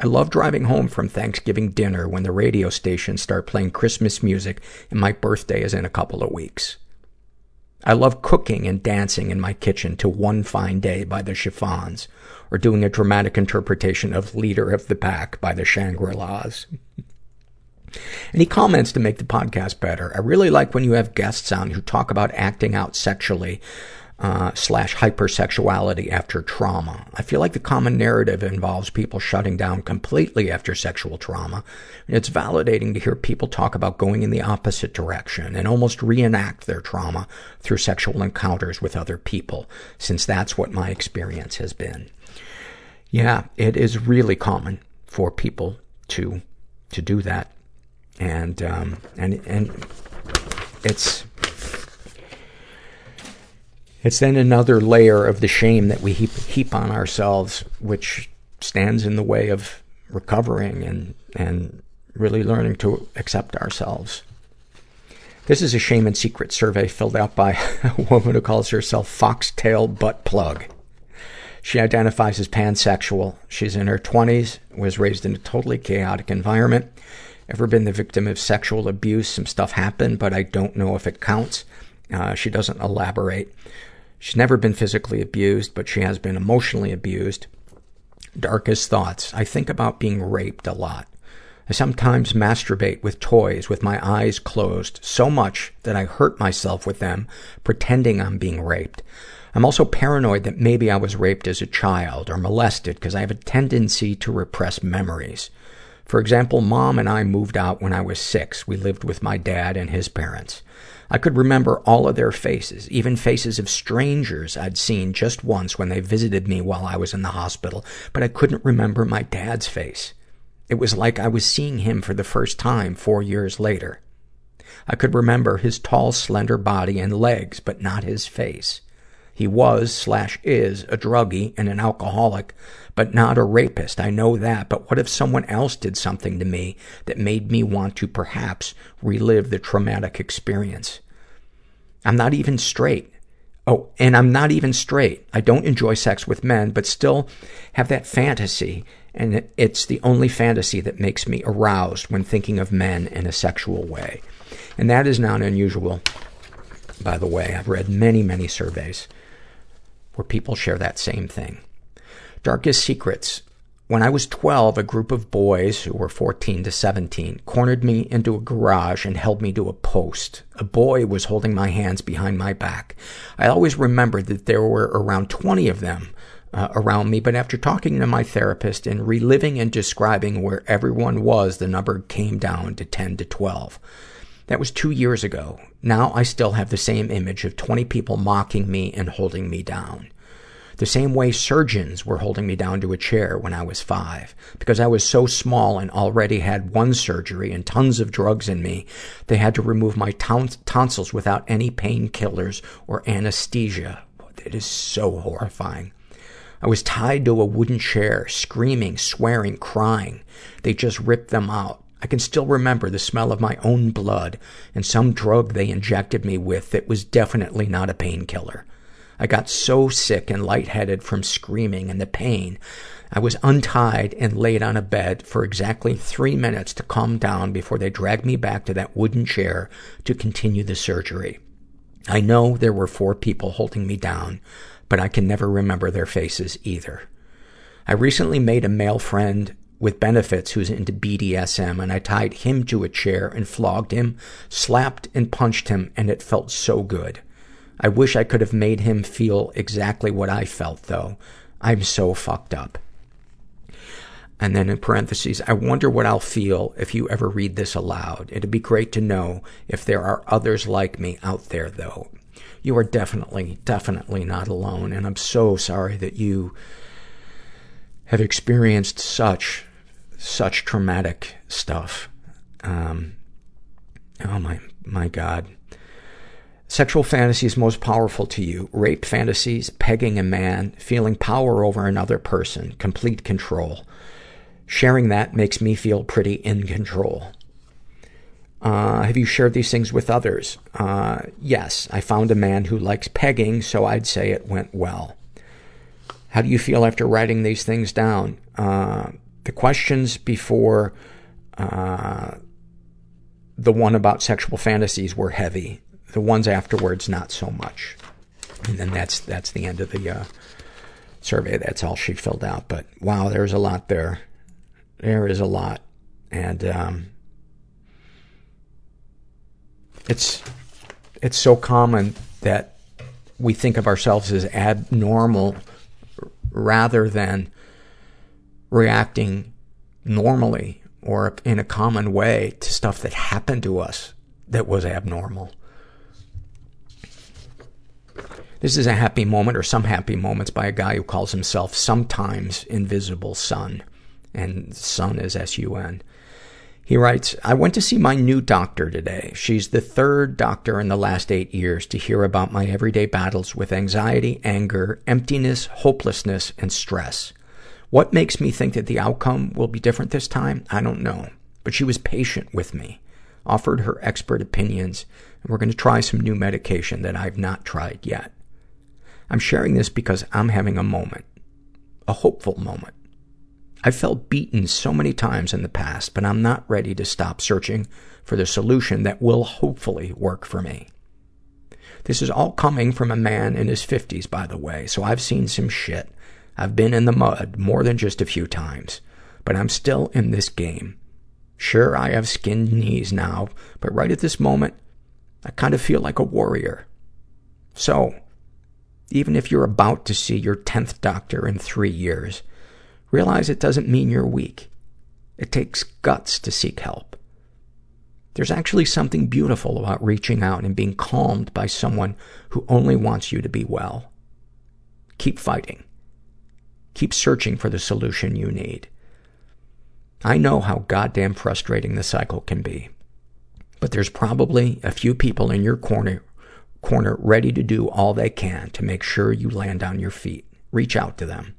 I love driving home from Thanksgiving dinner when the radio stations start playing Christmas music and my birthday is in a couple of weeks. I love cooking and dancing in my kitchen to One Fine Day by the Chiffons, or doing a dramatic interpretation of Leader of the Pack by the Shangri-Las. And he comments to make the podcast better. I really like when you have guests on who talk about acting out sexually, uh, slash hypersexuality after trauma. I feel like the common narrative involves people shutting down completely after sexual trauma. And it's validating to hear people talk about going in the opposite direction and almost reenact their trauma through sexual encounters with other people, since that's what my experience has been. Yeah, it is really common for people to, to do that. And, um, and, and it's, it's then another layer of the shame that we heap, heap on ourselves, which stands in the way of recovering and, and really learning to accept ourselves. This is a shame and secret survey filled out by a woman who calls herself Foxtail Butt Plug. She identifies as pansexual. She's in her 20s, was raised in a totally chaotic environment. Ever been the victim of sexual abuse? Some stuff happened, but I don't know if it counts. Uh, she doesn't elaborate. She's never been physically abused, but she has been emotionally abused. Darkest thoughts. I think about being raped a lot. I sometimes masturbate with toys with my eyes closed so much that I hurt myself with them, pretending I'm being raped. I'm also paranoid that maybe I was raped as a child or molested because I have a tendency to repress memories. For example, mom and I moved out when I was six. We lived with my dad and his parents. I could remember all of their faces, even faces of strangers I'd seen just once when they visited me while I was in the hospital, but I couldn't remember my dad's face. It was like I was seeing him for the first time four years later. I could remember his tall, slender body and legs, but not his face. He was slash is a druggie and an alcoholic, but not a rapist. I know that. But what if someone else did something to me that made me want to perhaps relive the traumatic experience? I'm not even straight. Oh, and I'm not even straight. I don't enjoy sex with men, but still have that fantasy. And it's the only fantasy that makes me aroused when thinking of men in a sexual way. And that is not unusual, by the way. I've read many, many surveys where people share that same thing. Darkest Secrets When I was 12, a group of boys who were 14 to 17 cornered me into a garage and held me to a post. A boy was holding my hands behind my back. I always remembered that there were around 20 of them uh, around me, but after talking to my therapist and reliving and describing where everyone was, the number came down to 10 to 12. That was two years ago. Now I still have the same image of 20 people mocking me and holding me down. The same way surgeons were holding me down to a chair when I was five. Because I was so small and already had one surgery and tons of drugs in me, they had to remove my tons- tonsils without any painkillers or anesthesia. It is so horrifying. I was tied to a wooden chair, screaming, swearing, crying. They just ripped them out. I can still remember the smell of my own blood and some drug they injected me with that was definitely not a painkiller. I got so sick and lightheaded from screaming and the pain. I was untied and laid on a bed for exactly three minutes to calm down before they dragged me back to that wooden chair to continue the surgery. I know there were four people holding me down, but I can never remember their faces either. I recently made a male friend with benefits who's into BDSM and I tied him to a chair and flogged him, slapped and punched him and it felt so good. I wish I could have made him feel exactly what I felt, though. I'm so fucked up. And then in parentheses, I wonder what I'll feel if you ever read this aloud. It'd be great to know if there are others like me out there, though. You are definitely, definitely not alone, and I'm so sorry that you have experienced such, such traumatic stuff. Um, oh my, my God. Sexual fantasies most powerful to you. Rape fantasies, pegging a man, feeling power over another person, complete control. Sharing that makes me feel pretty in control. Uh, have you shared these things with others? Uh, yes. I found a man who likes pegging, so I'd say it went well. How do you feel after writing these things down? Uh, the questions before, uh, the one about sexual fantasies were heavy the ones afterwards, not so much. And then that's, that's the end of the, uh, survey. That's all she filled out. But wow, there's a lot there. There is a lot. And, um, it's, it's so common that we think of ourselves as abnormal rather than reacting normally or in a common way to stuff that happened to us that was abnormal. This is a happy moment or some happy moments by a guy who calls himself sometimes invisible sun. And sun is S-U-N. He writes, I went to see my new doctor today. She's the third doctor in the last eight years to hear about my everyday battles with anxiety, anger, emptiness, hopelessness, and stress. What makes me think that the outcome will be different this time? I don't know. But she was patient with me, offered her expert opinions, and we're going to try some new medication that I've not tried yet. I'm sharing this because I'm having a moment. A hopeful moment. I've felt beaten so many times in the past, but I'm not ready to stop searching for the solution that will hopefully work for me. This is all coming from a man in his 50s, by the way, so I've seen some shit. I've been in the mud more than just a few times, but I'm still in this game. Sure, I have skinned knees now, but right at this moment, I kind of feel like a warrior. So, even if you're about to see your 10th doctor in three years, realize it doesn't mean you're weak. It takes guts to seek help. There's actually something beautiful about reaching out and being calmed by someone who only wants you to be well. Keep fighting. Keep searching for the solution you need. I know how goddamn frustrating the cycle can be. But there's probably a few people in your corner corner ready to do all they can to make sure you land on your feet. Reach out to them.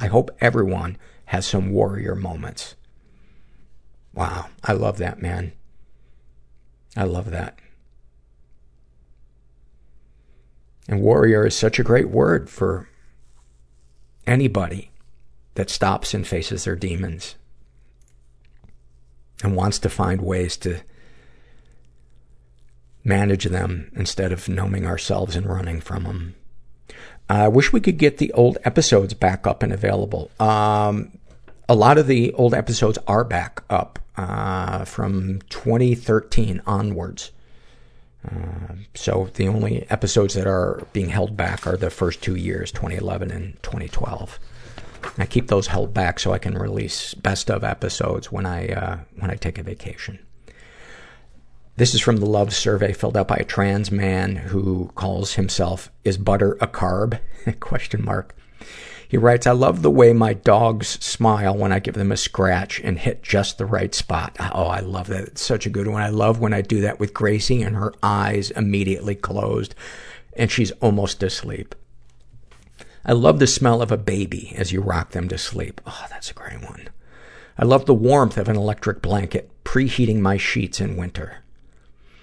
I hope everyone has some warrior moments. Wow. I love that, man. I love that. And warrior is such a great word for anybody that stops and faces their demons and wants to find ways to manage them instead of numbing ourselves and running from them. I wish we could get the old episodes back up and available. Um, a lot of the old episodes are back up uh, from 2013 onwards. Uh, so the only episodes that are being held back are the first two years, 2011 and 2012. I keep those held back so I can release best of episodes when I uh, when I take a vacation. This is from the love survey filled out by a trans man who calls himself "Is butter a carb?" Question mark. He writes, I love the way my dogs smile when I give them a scratch and hit just the right spot. Oh, I love that. It's such a good one. I love when I do that with Gracie and her eyes immediately closed and she's almost asleep. I love the smell of a baby as you rock them to sleep. Oh, that's a great one. I love the warmth of an electric blanket preheating my sheets in winter.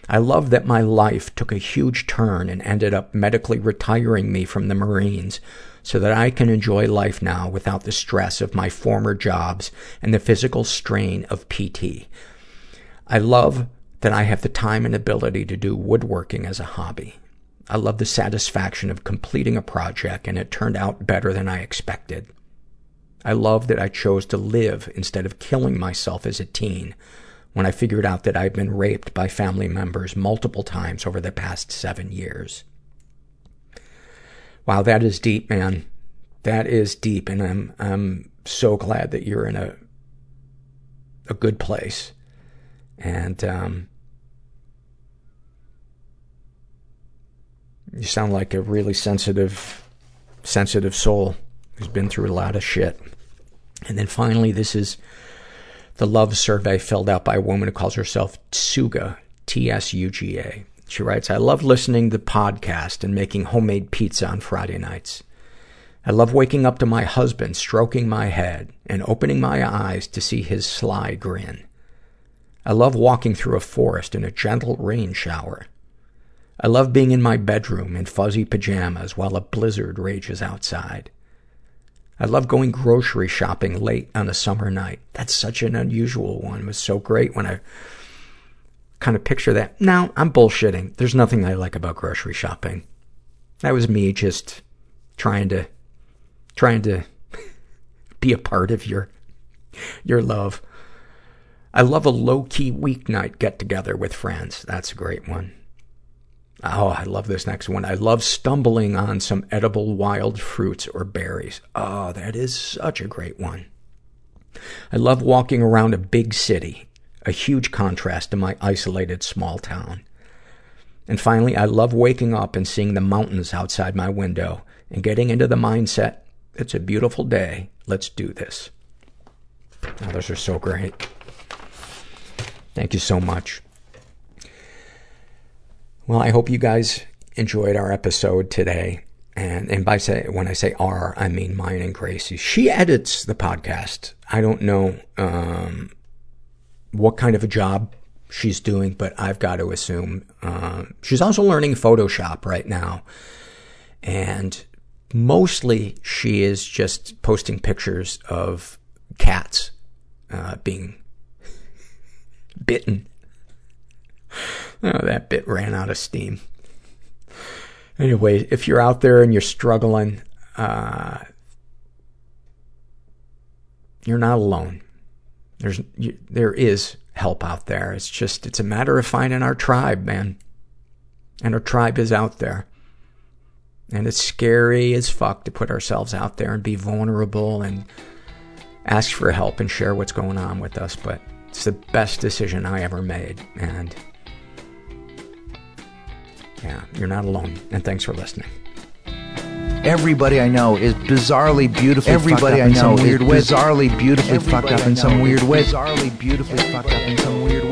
I love that my life took a huge turn and ended up medically retiring me from the Marines so that I can enjoy life now without the stress of my former jobs and the physical strain of PT. I love that I have the time and ability to do woodworking as a hobby. I love the satisfaction of completing a project and it turned out better than I expected. I love that I chose to live instead of killing myself as a teen when I figured out that I've been raped by family members multiple times over the past seven years. Wow, that is deep, man. That is deep, and I'm I'm so glad that you're in a a good place. And um, you sound like a really sensitive, sensitive soul who's been through a lot of shit. And then finally, this is the love survey filled out by a woman who calls herself Tsuga, T-S-U-G-A. She writes, I love listening to the podcast and making homemade pizza on Friday nights. I love waking up to my husband stroking my head and opening my eyes to see his sly grin. I love walking through a forest in a gentle rain shower. I love being in my bedroom in fuzzy pajamas while a blizzard rages outside. I love going grocery shopping late on a summer night. That's such an unusual one. It was so great when I kind of picture that. Now, I'm bullshitting. There's nothing I like about grocery shopping. That was me just trying to, trying to be a part of your, your love. I love a low-key weeknight get-together with friends. That's a great one. Oh, I love this next one. I love stumbling on some edible wild fruits or berries. Oh, that is such a great one. I love walking around a big city, a huge contrast to my isolated small town. And finally, I love waking up and seeing the mountains outside my window and getting into the mindset, it's a beautiful day, let's do this. Oh, those are so great. Thank you so much. Well, I hope you guys enjoyed our episode today. And, and by say, when I say our, I mean mine and Gracie. She edits the podcast. I don't know, um, what kind of a job she's doing, but I've got to assume, uh, she's also learning Photoshop right now. And mostly she is just posting pictures of cats, uh, being bitten. Oh, that bit ran out of steam. Anyway, if you're out there and you're struggling, uh, you're not alone. There's, you, there is help out there. It's just, it's a matter of finding our tribe, man. And our tribe is out there. And it's scary as fuck to put ourselves out there and be vulnerable and ask for help and share what's going on with us. But it's the best decision I ever made. And yeah, you're not alone. And thanks for listening. Everybody I know is bizarrely beautifully Everybody fucked up I know some weird is way. bizarrely beautifully Everybody fucked up in some weird way. Bizarrely beautifully fucked up in some weird way.